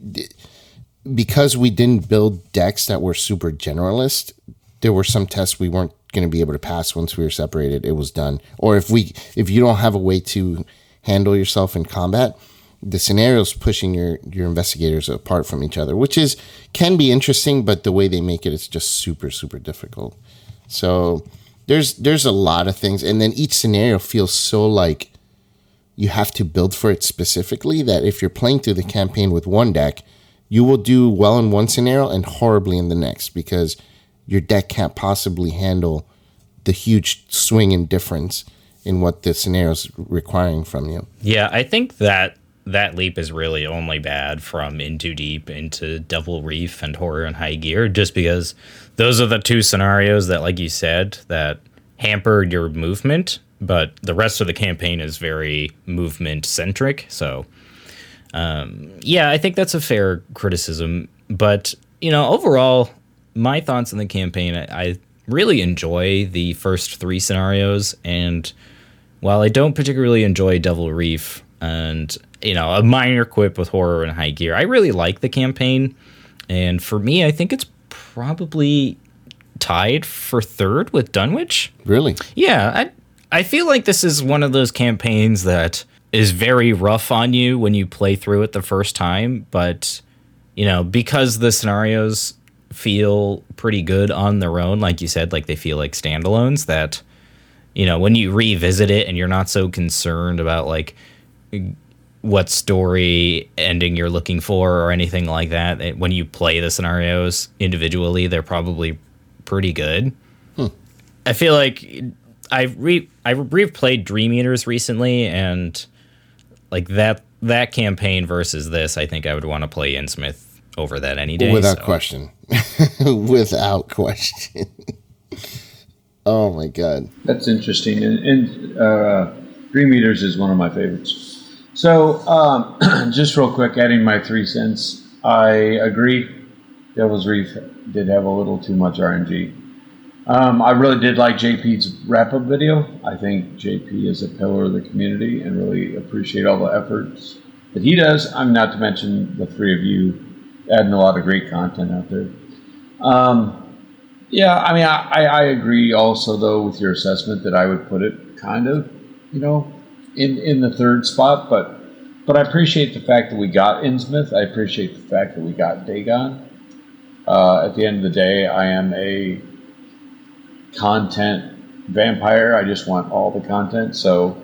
because we didn't build decks that were super generalist. There were some tests we weren't going to be able to pass once we were separated. It was done. Or if we, if you don't have a way to handle yourself in combat, the scenarios pushing your your investigators apart from each other, which is can be interesting, but the way they make it, it is just super super difficult. So there's there's a lot of things, and then each scenario feels so like you have to build for it specifically that if you're playing through the campaign with one deck, you will do well in one scenario and horribly in the next because your deck can't possibly handle the huge swing and difference in what the scenario is requiring from you. Yeah, I think that that leap is really only bad from In Too Deep into Devil Reef and Horror and High Gear, just because those are the two scenarios that, like you said, that hamper your movement. But the rest of the campaign is very movement centric. So, um, yeah, I think that's a fair criticism. But you know, overall, my thoughts on the campaign, I, I really enjoy the first three scenarios, and while I don't particularly enjoy Devil Reef and you know a minor quip with horror and high gear, I really like the campaign. And for me, I think it's probably tied for third with Dunwich. Really? Yeah, I I feel like this is one of those campaigns that is very rough on you when you play through it the first time, but you know, because the scenarios feel pretty good on their own, like you said, like they feel like standalones that you know, when you revisit it and you're not so concerned about like what story ending you're looking for or anything like that, when you play the scenarios individually, they're probably pretty good. Hmm. I feel like I re I replayed Dream Eaters recently, and like that that campaign versus this, I think I would want to play Innsmouth over that any day. Without so. question. [laughs] Without question. [laughs] oh my god, that's interesting. And, and uh, Dream Eaters is one of my favorites. So, um, [clears throat] just real quick, adding my three cents. I agree. Devil's Reef did have a little too much RNG. Um, I really did like JP's wrap up video. I think JP is a pillar of the community and really appreciate all the efforts that he does. I'm not to mention the three of you adding a lot of great content out there. Um, yeah, I mean, I, I agree also, though, with your assessment that I would put it kind of, you know, in, in the third spot, but but I appreciate the fact that we got Innsmouth. I appreciate the fact that we got Dagon. Uh, at the end of the day, I am a content vampire. I just want all the content. So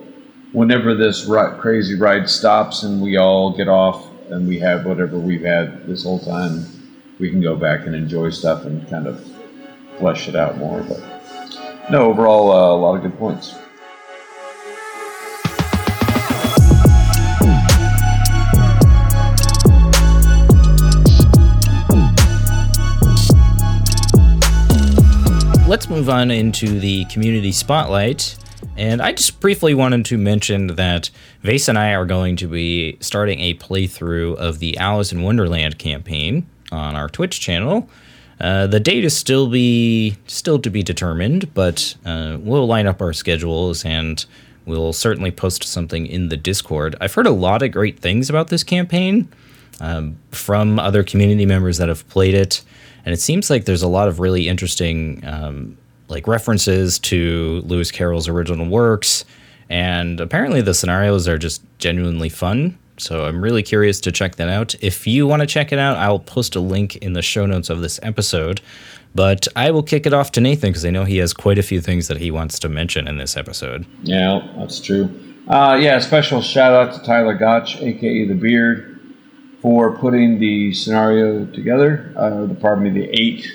whenever this crazy ride stops and we all get off and we have whatever we've had this whole time, we can go back and enjoy stuff and kind of flesh it out more. But no, overall, uh, a lot of good points. Let's move on into the community spotlight. And I just briefly wanted to mention that Vase and I are going to be starting a playthrough of the Alice in Wonderland campaign on our Twitch channel. Uh, the date is still be still to be determined, but uh, we'll line up our schedules and we'll certainly post something in the Discord. I've heard a lot of great things about this campaign um, from other community members that have played it and it seems like there's a lot of really interesting um, like references to Lewis Carroll's original works, and apparently the scenarios are just genuinely fun. So I'm really curious to check that out. If you want to check it out, I'll post a link in the show notes of this episode. But I will kick it off to Nathan because I know he has quite a few things that he wants to mention in this episode. Yeah, that's true. Uh, yeah, special shout out to Tyler Gotch, aka the Beard, for putting the scenario together, uh, the pardon me, the eight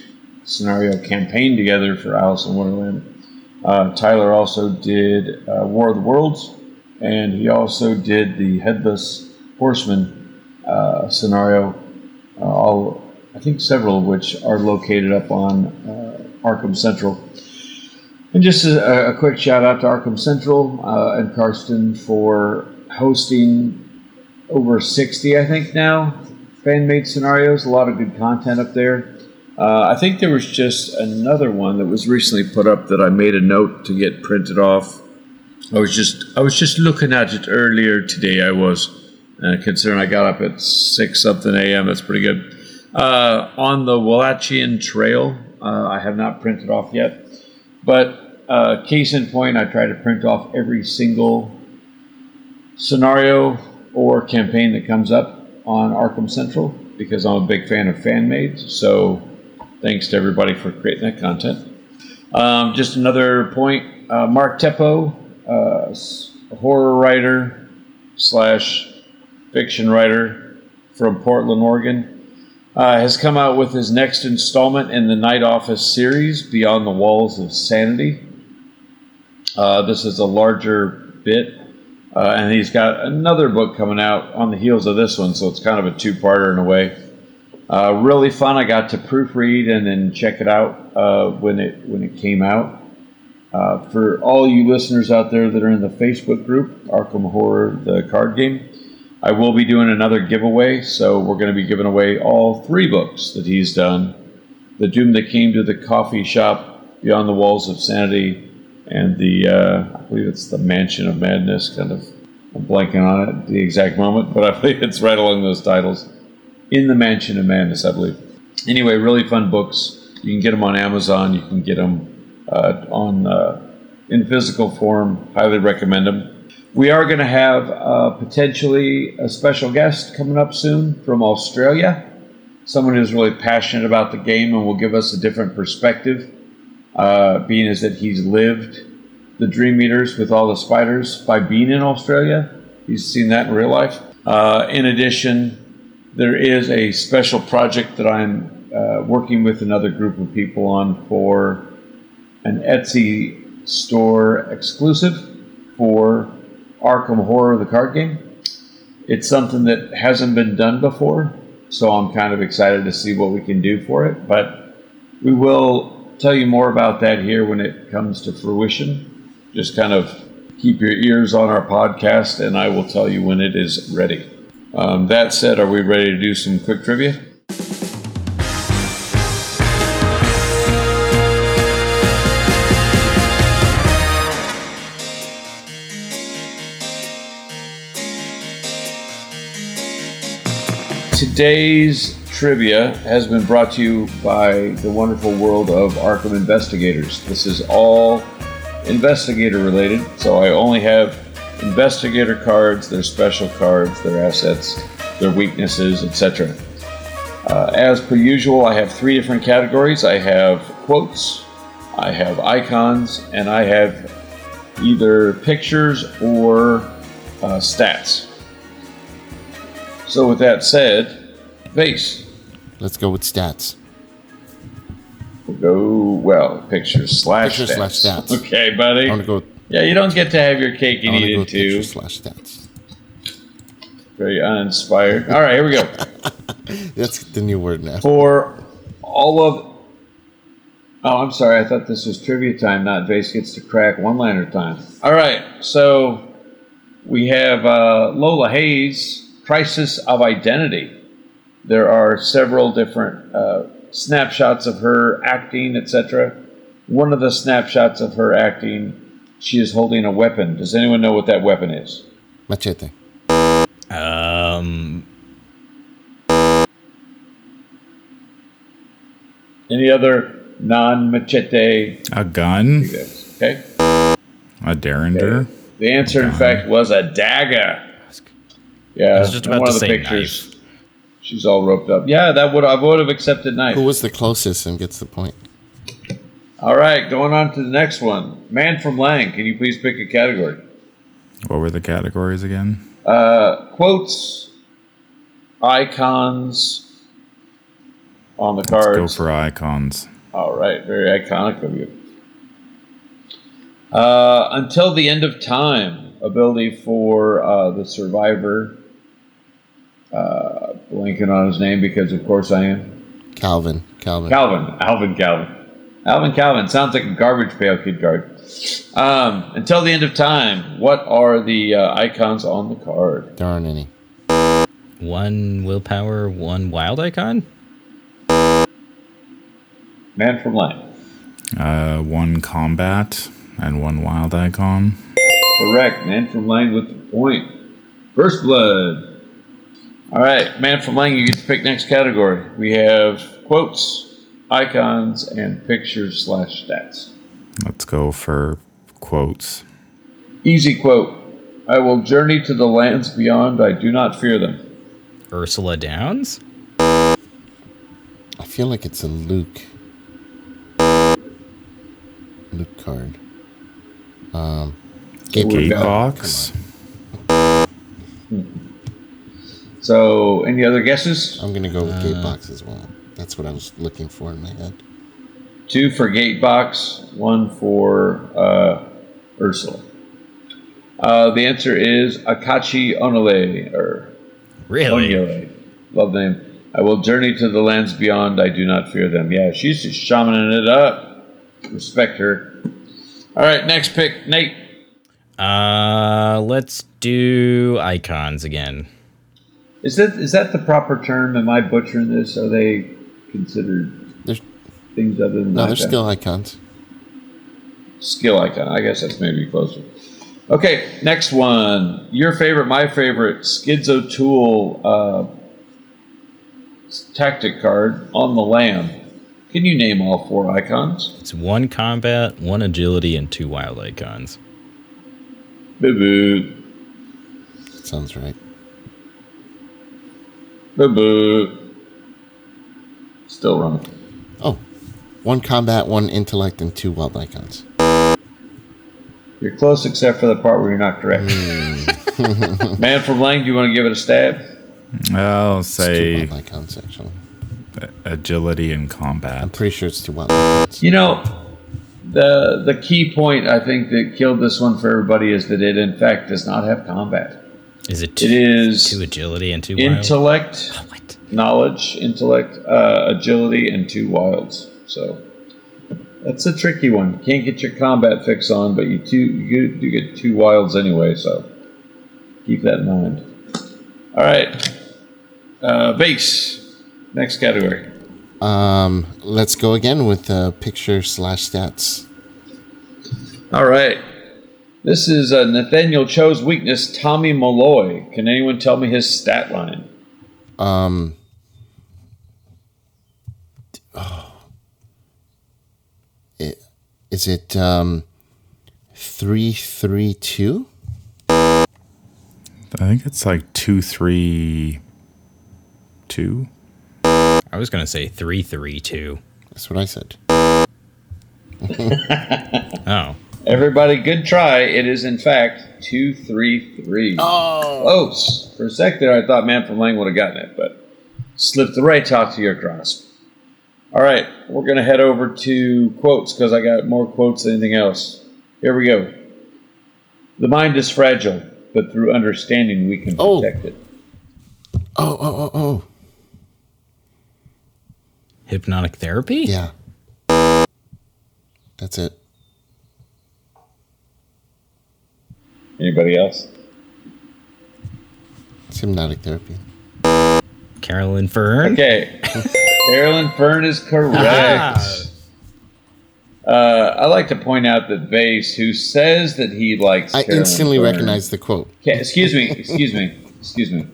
scenario campaign together for Alice in Wonderland. Uh, Tyler also did uh, War of the Worlds, and he also did the Headless Horseman uh, scenario. Uh, all I think several of which are located up on uh, Arkham Central. And just a, a, quick shout out to Arkham Central and Karsten for hosting over 60, I think, now. Fan made scenarios, a lot of good content up there. Uh, I think there was just another one that was recently put up that I made a note to get printed off. I was just I was just looking at it earlier today. I was, uh, considering I got up at six something a.m. That's pretty good. Uh, on the Wallachian Trail, uh, I have not printed off yet, but uh, case in point, I try to print off every single scenario or campaign that comes up on Arkham Central because I'm a big fan of fan made. So thanks to everybody for creating that content. Um, just another point uh, Mark Teppo, uh, horror writer slash fiction writer from Portland, Oregon, uh, has come out with his next installment in the Night Office series, Beyond the Walls of Sanity. Uh, this is a larger bit, uh, and he's got another book coming out on the heels of this one, so it's kind of a two-parter in a way. Uh, really fun. I got to proofread and then check it out uh, when it when it came out. Uh, for all you listeners out there that are in the Facebook group, Arkham Horror, the card game, I will be doing another giveaway. So we're going to be giving away all three books that he's done: The Doom That Came to the Coffee Shop, Beyond the Walls of Sanity, and the uh, I believe it's the Mansion of Madness. Kind of I'm blanking on it the exact moment, but I believe it's right along those titles. In the Mansion of Madness, I believe. Anyway, really fun books. You can get them on Amazon. You can get them uh, on uh, in physical form. Highly recommend them. We are going to have uh, potentially a special guest coming up soon from Australia. Someone who's really passionate about the game and will give us a different perspective uh, being is that he's lived the Dream Eaters with all the spiders by being in Australia. He's seen that in real life. Uh, in addition, there is a special project that I'm uh, working with another group of people on for an Etsy store exclusive for Arkham Horror, the card game. It's something that hasn't been done before, so I'm kind of excited to see what we can do for it. But we will tell you more about that here when it comes to fruition. Just kind of keep your ears on our podcast, and I will tell you when it is ready. Um, that said, are we ready to do some quick trivia? Today's trivia has been brought to you by the wonderful world of Arkham Investigators. This is all investigator related, so I only have investigator cards, their special cards, their assets, their weaknesses, etc. Uh, as per usual, I have three different categories. I have quotes, I have icons, and I have either pictures or uh, stats. So, with that said, Vase, Let's go with stats. we'll go, well, pictures slash Pictures stats. slash stats. [laughs] Okay, buddy. I want to go. Yeah, you don't get to have your cake and eat it too. pictures slash stats. Very uninspired. All right, here we go. [laughs] That's the new word now. For all of. Oh, I'm sorry. I thought this was trivia time, not Vase gets to crack one liner time. All right, so we have uh, Lola Hayes, Crisis of Identity. There are several different uh, snapshots of her acting, etc. One of the snapshots of her acting, she is holding a weapon. Does anyone know what that weapon is? Machete. Um, Any other non machete? A gun? Okay. A derringer? The answer, in fact, was a dagger. Yeah, I was just about one to of the say pictures. She's all roped up. Yeah, that would I would have accepted knife. Who was the closest and gets the point? All right, going on to the next one. Man from Lang, can you please pick a category? What were the categories again? Uh, quotes, icons on the Let's go for icons. All right, very iconic of you. Uh, until the end of time, ability for uh, the survivor. Uh, blanking on his name because, of course, I am. Calvin. Calvin. Calvin. Alvin Calvin. Alvin Calvin. Sounds like a garbage pail kid guard. Um, until the end of time, what are the uh, icons on the card? there aren't any. one willpower, one wild icon. Man from Lang. Uh, one combat and one wild icon. Correct. Man from Lang with the point. First blood. All right, Man from Lang, you get to pick next category. We have quotes, icons, and pictures slash stats. Let's go for quotes. Easy quote. I will journey to the lands beyond. I do not fear them. Ursula Downs? I feel like it's a Luke. Luke card. Um, Here we go. Gatebox. So, any other guesses? I'm gonna go with Gatebox as well. That's what I was looking for in my head. Two for Gatebox, one for uh, Ursula. Uh, the answer is Akachi Onole, or Really? Onyele. Love name. I will journey to the lands beyond. I do not fear them. Yeah, she's just shamaning it up. Respect her. All right, next pick, Nate. Uh, let's do icons again. Is that is that the proper term? Am I butchering this? Are they considered There's things other than that? no, They're still icons. skill icon? I guess that's maybe closer. Okay, next one. Your favorite, my favorite, Skids O'Toole uh, tactic card on the Lam. Can you name all four icons? It's one combat, one agility, and two wild icons. Boo boo. Sounds right. Boo boo. Still wrong. Oh, one combat, one intellect, and two wild icons. You're close except for the part where you're not correct. Hmm. [laughs] Man from Lang, do you want to give it a stab? I'll It's two say wild icons actually. agility and I'm combat. pretty sure it's two wild icons. You know, the the key point I think that killed this one for everybody is that it in fact does not have combat. Is it It two, is two agility and two wild? intellect, Oh, what? knowledge, intellect, uh, agility, and two wilds. So that's a tricky one. You can't get your combat fix on, but you two you get, you get two wilds anyway. So keep that in mind. All right, uh, Vase. Next category. Um, let's go again with uh, picture slash stats. All right. This is uh, Nathaniel Cho's weakness, Tommy Malloy. Can anyone tell me his stat line? Um, oh. it, is it um, three three two? I think it's like two, three, two. I was gonna say three three two. That's what I said. [laughs] Oh, Everybody, good try. It is, in fact, 233. Oh, Close. For a sec there, I thought Man from Lang would have gotten it, but slipped the right out to your grasp. All right, we're going to head over to quotes because I got more quotes than anything else. Here we go. The mind is fragile, but through understanding, we can Oh. protect it. oh, oh, oh, oh. hypnotic therapy? Yeah. That's it. Anybody else? It's hypnotic therapy. Carolyn Fern. Okay. [laughs] Carolyn Fern is correct. Ah. Uh, I like to point out that Vase, who says that he likes, I Carolyn instantly Fern- recognize the quote. Ca- excuse me, excuse me, excuse me.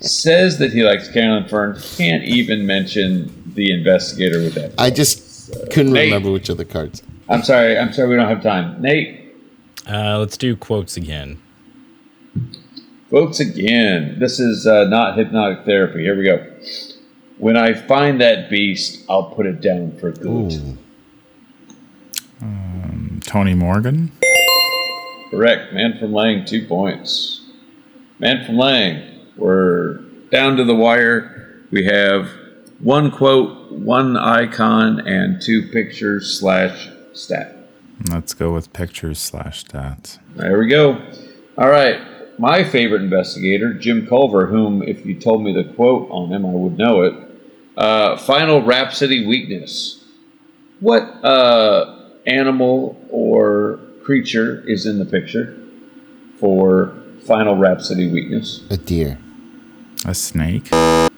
Says that he likes Carolyn Fern. Can't even mention the investigator with that. I just couldn't Nate. remember which of the cards. I'm sorry. I'm sorry. We don't have time. Nate, Uh, let's do quotes again. Quotes again. This is uh, not hypnotic therapy. Here we go. When I find that beast, I'll put it down for good. Ooh. Tony Morgan. Correct. Man from Lang, two points. Man from Lang, we're down to the wire. We have one quote, one icon, and two pictures slash stat. Let's go with pictures slash stats. There we go. All right. My favorite investigator, Jim Culver, whom, if you told me the quote on him, I would know it. Uh, Final Rhapsody weakness. What uh, animal or creature is in the picture for Final Rhapsody weakness? A deer. A snake. An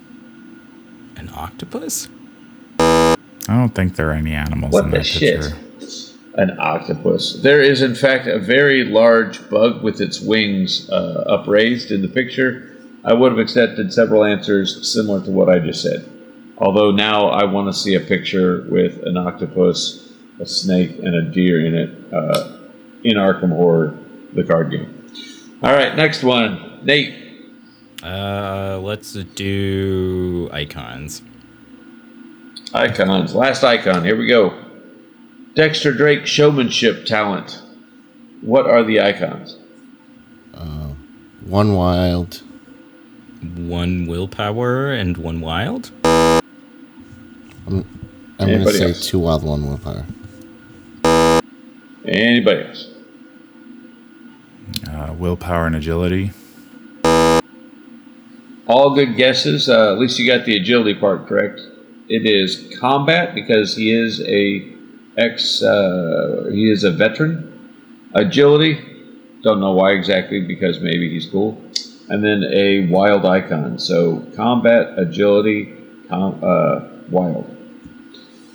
octopus? I don't think there are any animals What in the that shit? An octopus. There is, in fact, a very large bug with its wings uh, upraised in the picture. I would have accepted several answers similar to what I just said. Although now I want to see a picture with an octopus, a snake, and a deer in it uh, in Arkham Horror, the card game. All right, next one. Nate. Uh, let's do icons. Icons. Last icon. Here we go. Dexter Drake showmanship talent. What are the icons? One wild. One willpower and one wild. I'm going to say else? two wild, one willpower. Anybody else? Uh, willpower and agility. All good guesses. Uh, at least you got the agility part correct. It is combat because he is a ex. Uh, he is a veteran. Agility. Don't know why exactly because maybe he's cool. And then a wild icon. So combat, agility, com- uh, wild.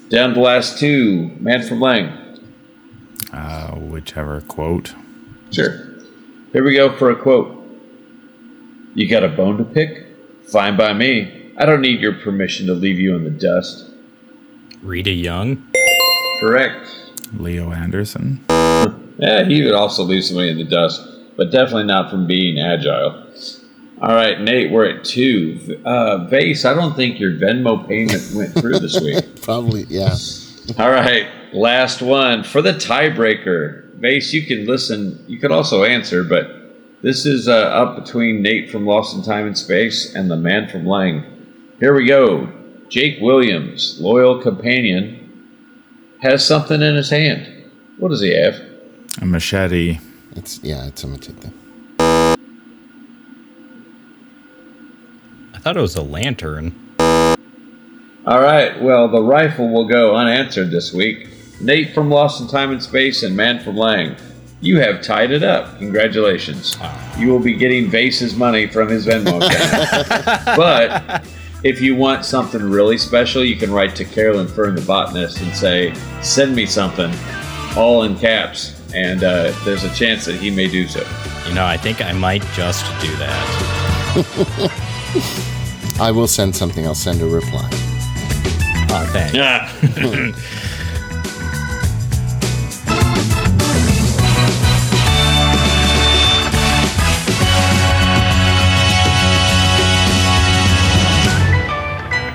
Down to the last two. Man from Lang. Uh, whichever quote. Sure. Here we go for a quote. You got a bone to pick? Fine by me. I don't need your permission to leave you in the dust. Rita Young. Correct. Leo Anderson. Yeah, he would also leave somebody in the dust, but definitely not from being agile. All right, Nate, we're at two. Uh, Vase, I don't think your Venmo payment went through this week. [laughs] Probably, yeah. All right, last one for the tiebreaker. Vase, you can listen. You could also answer, but this is uh, up between Nate from Lost in Time and Space and the man from Lang. Here we go. Jake Williams, loyal companion, has something in his hand. What does he have? A machete. It's yeah, it's a machete. I thought it was a lantern. All right, well, the rifle will go unanswered this week. Nate from Lost in Time and Space and Man from Lang, you have tied it up. Congratulations. You will be getting Vase's money from his Venmo account. [laughs] but if you want something really special, you can write to Carolyn Fern, the botanist, and say, send me something, all in caps. And uh, there's a chance that he may do so. You know, I think I might just do that. [laughs] I will send something. I'll send a reply. Oh, thanks. Yeah. [laughs] [laughs]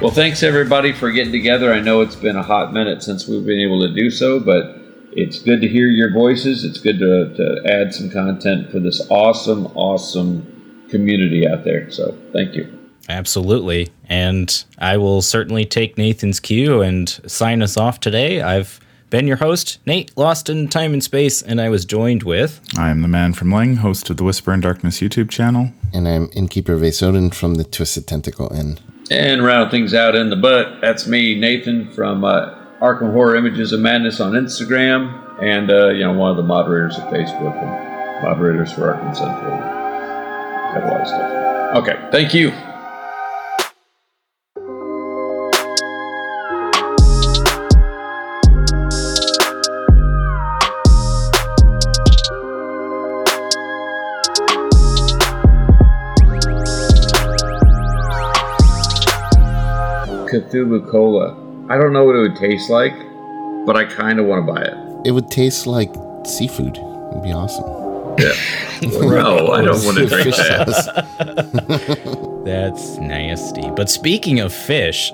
Well, thanks everybody for getting together. I know it's been a hot minute since we've been able to do so, but it's good to hear your voices. It's good to, to add some content for this awesome, awesome community out there. So, thank you. Absolutely. And I will certainly take Nathan's cue and sign us off today. I've been your host, Nate, lost in time and space, and I was joined with. I am the man from Lang, host of the Whisper in Darkness YouTube channel. And I'm Innkeeper Vesodin from the Twisted Tentacle Inn. And round things out in the butt, that's me, Nathan from uh, Arkham Horror Images of Madness on Instagram, and uh, you know one of the moderators at Facebook and moderators for Arkham Central. Got a lot of stuff. Okay, thank you. Cthulhu Cola. I don't know what it would taste like, but I kind of want to buy it. It would taste like seafood. It'd be awesome. Yeah. [laughs] no, I don't want to drink Fish that. [laughs] That's nasty. But speaking of fish,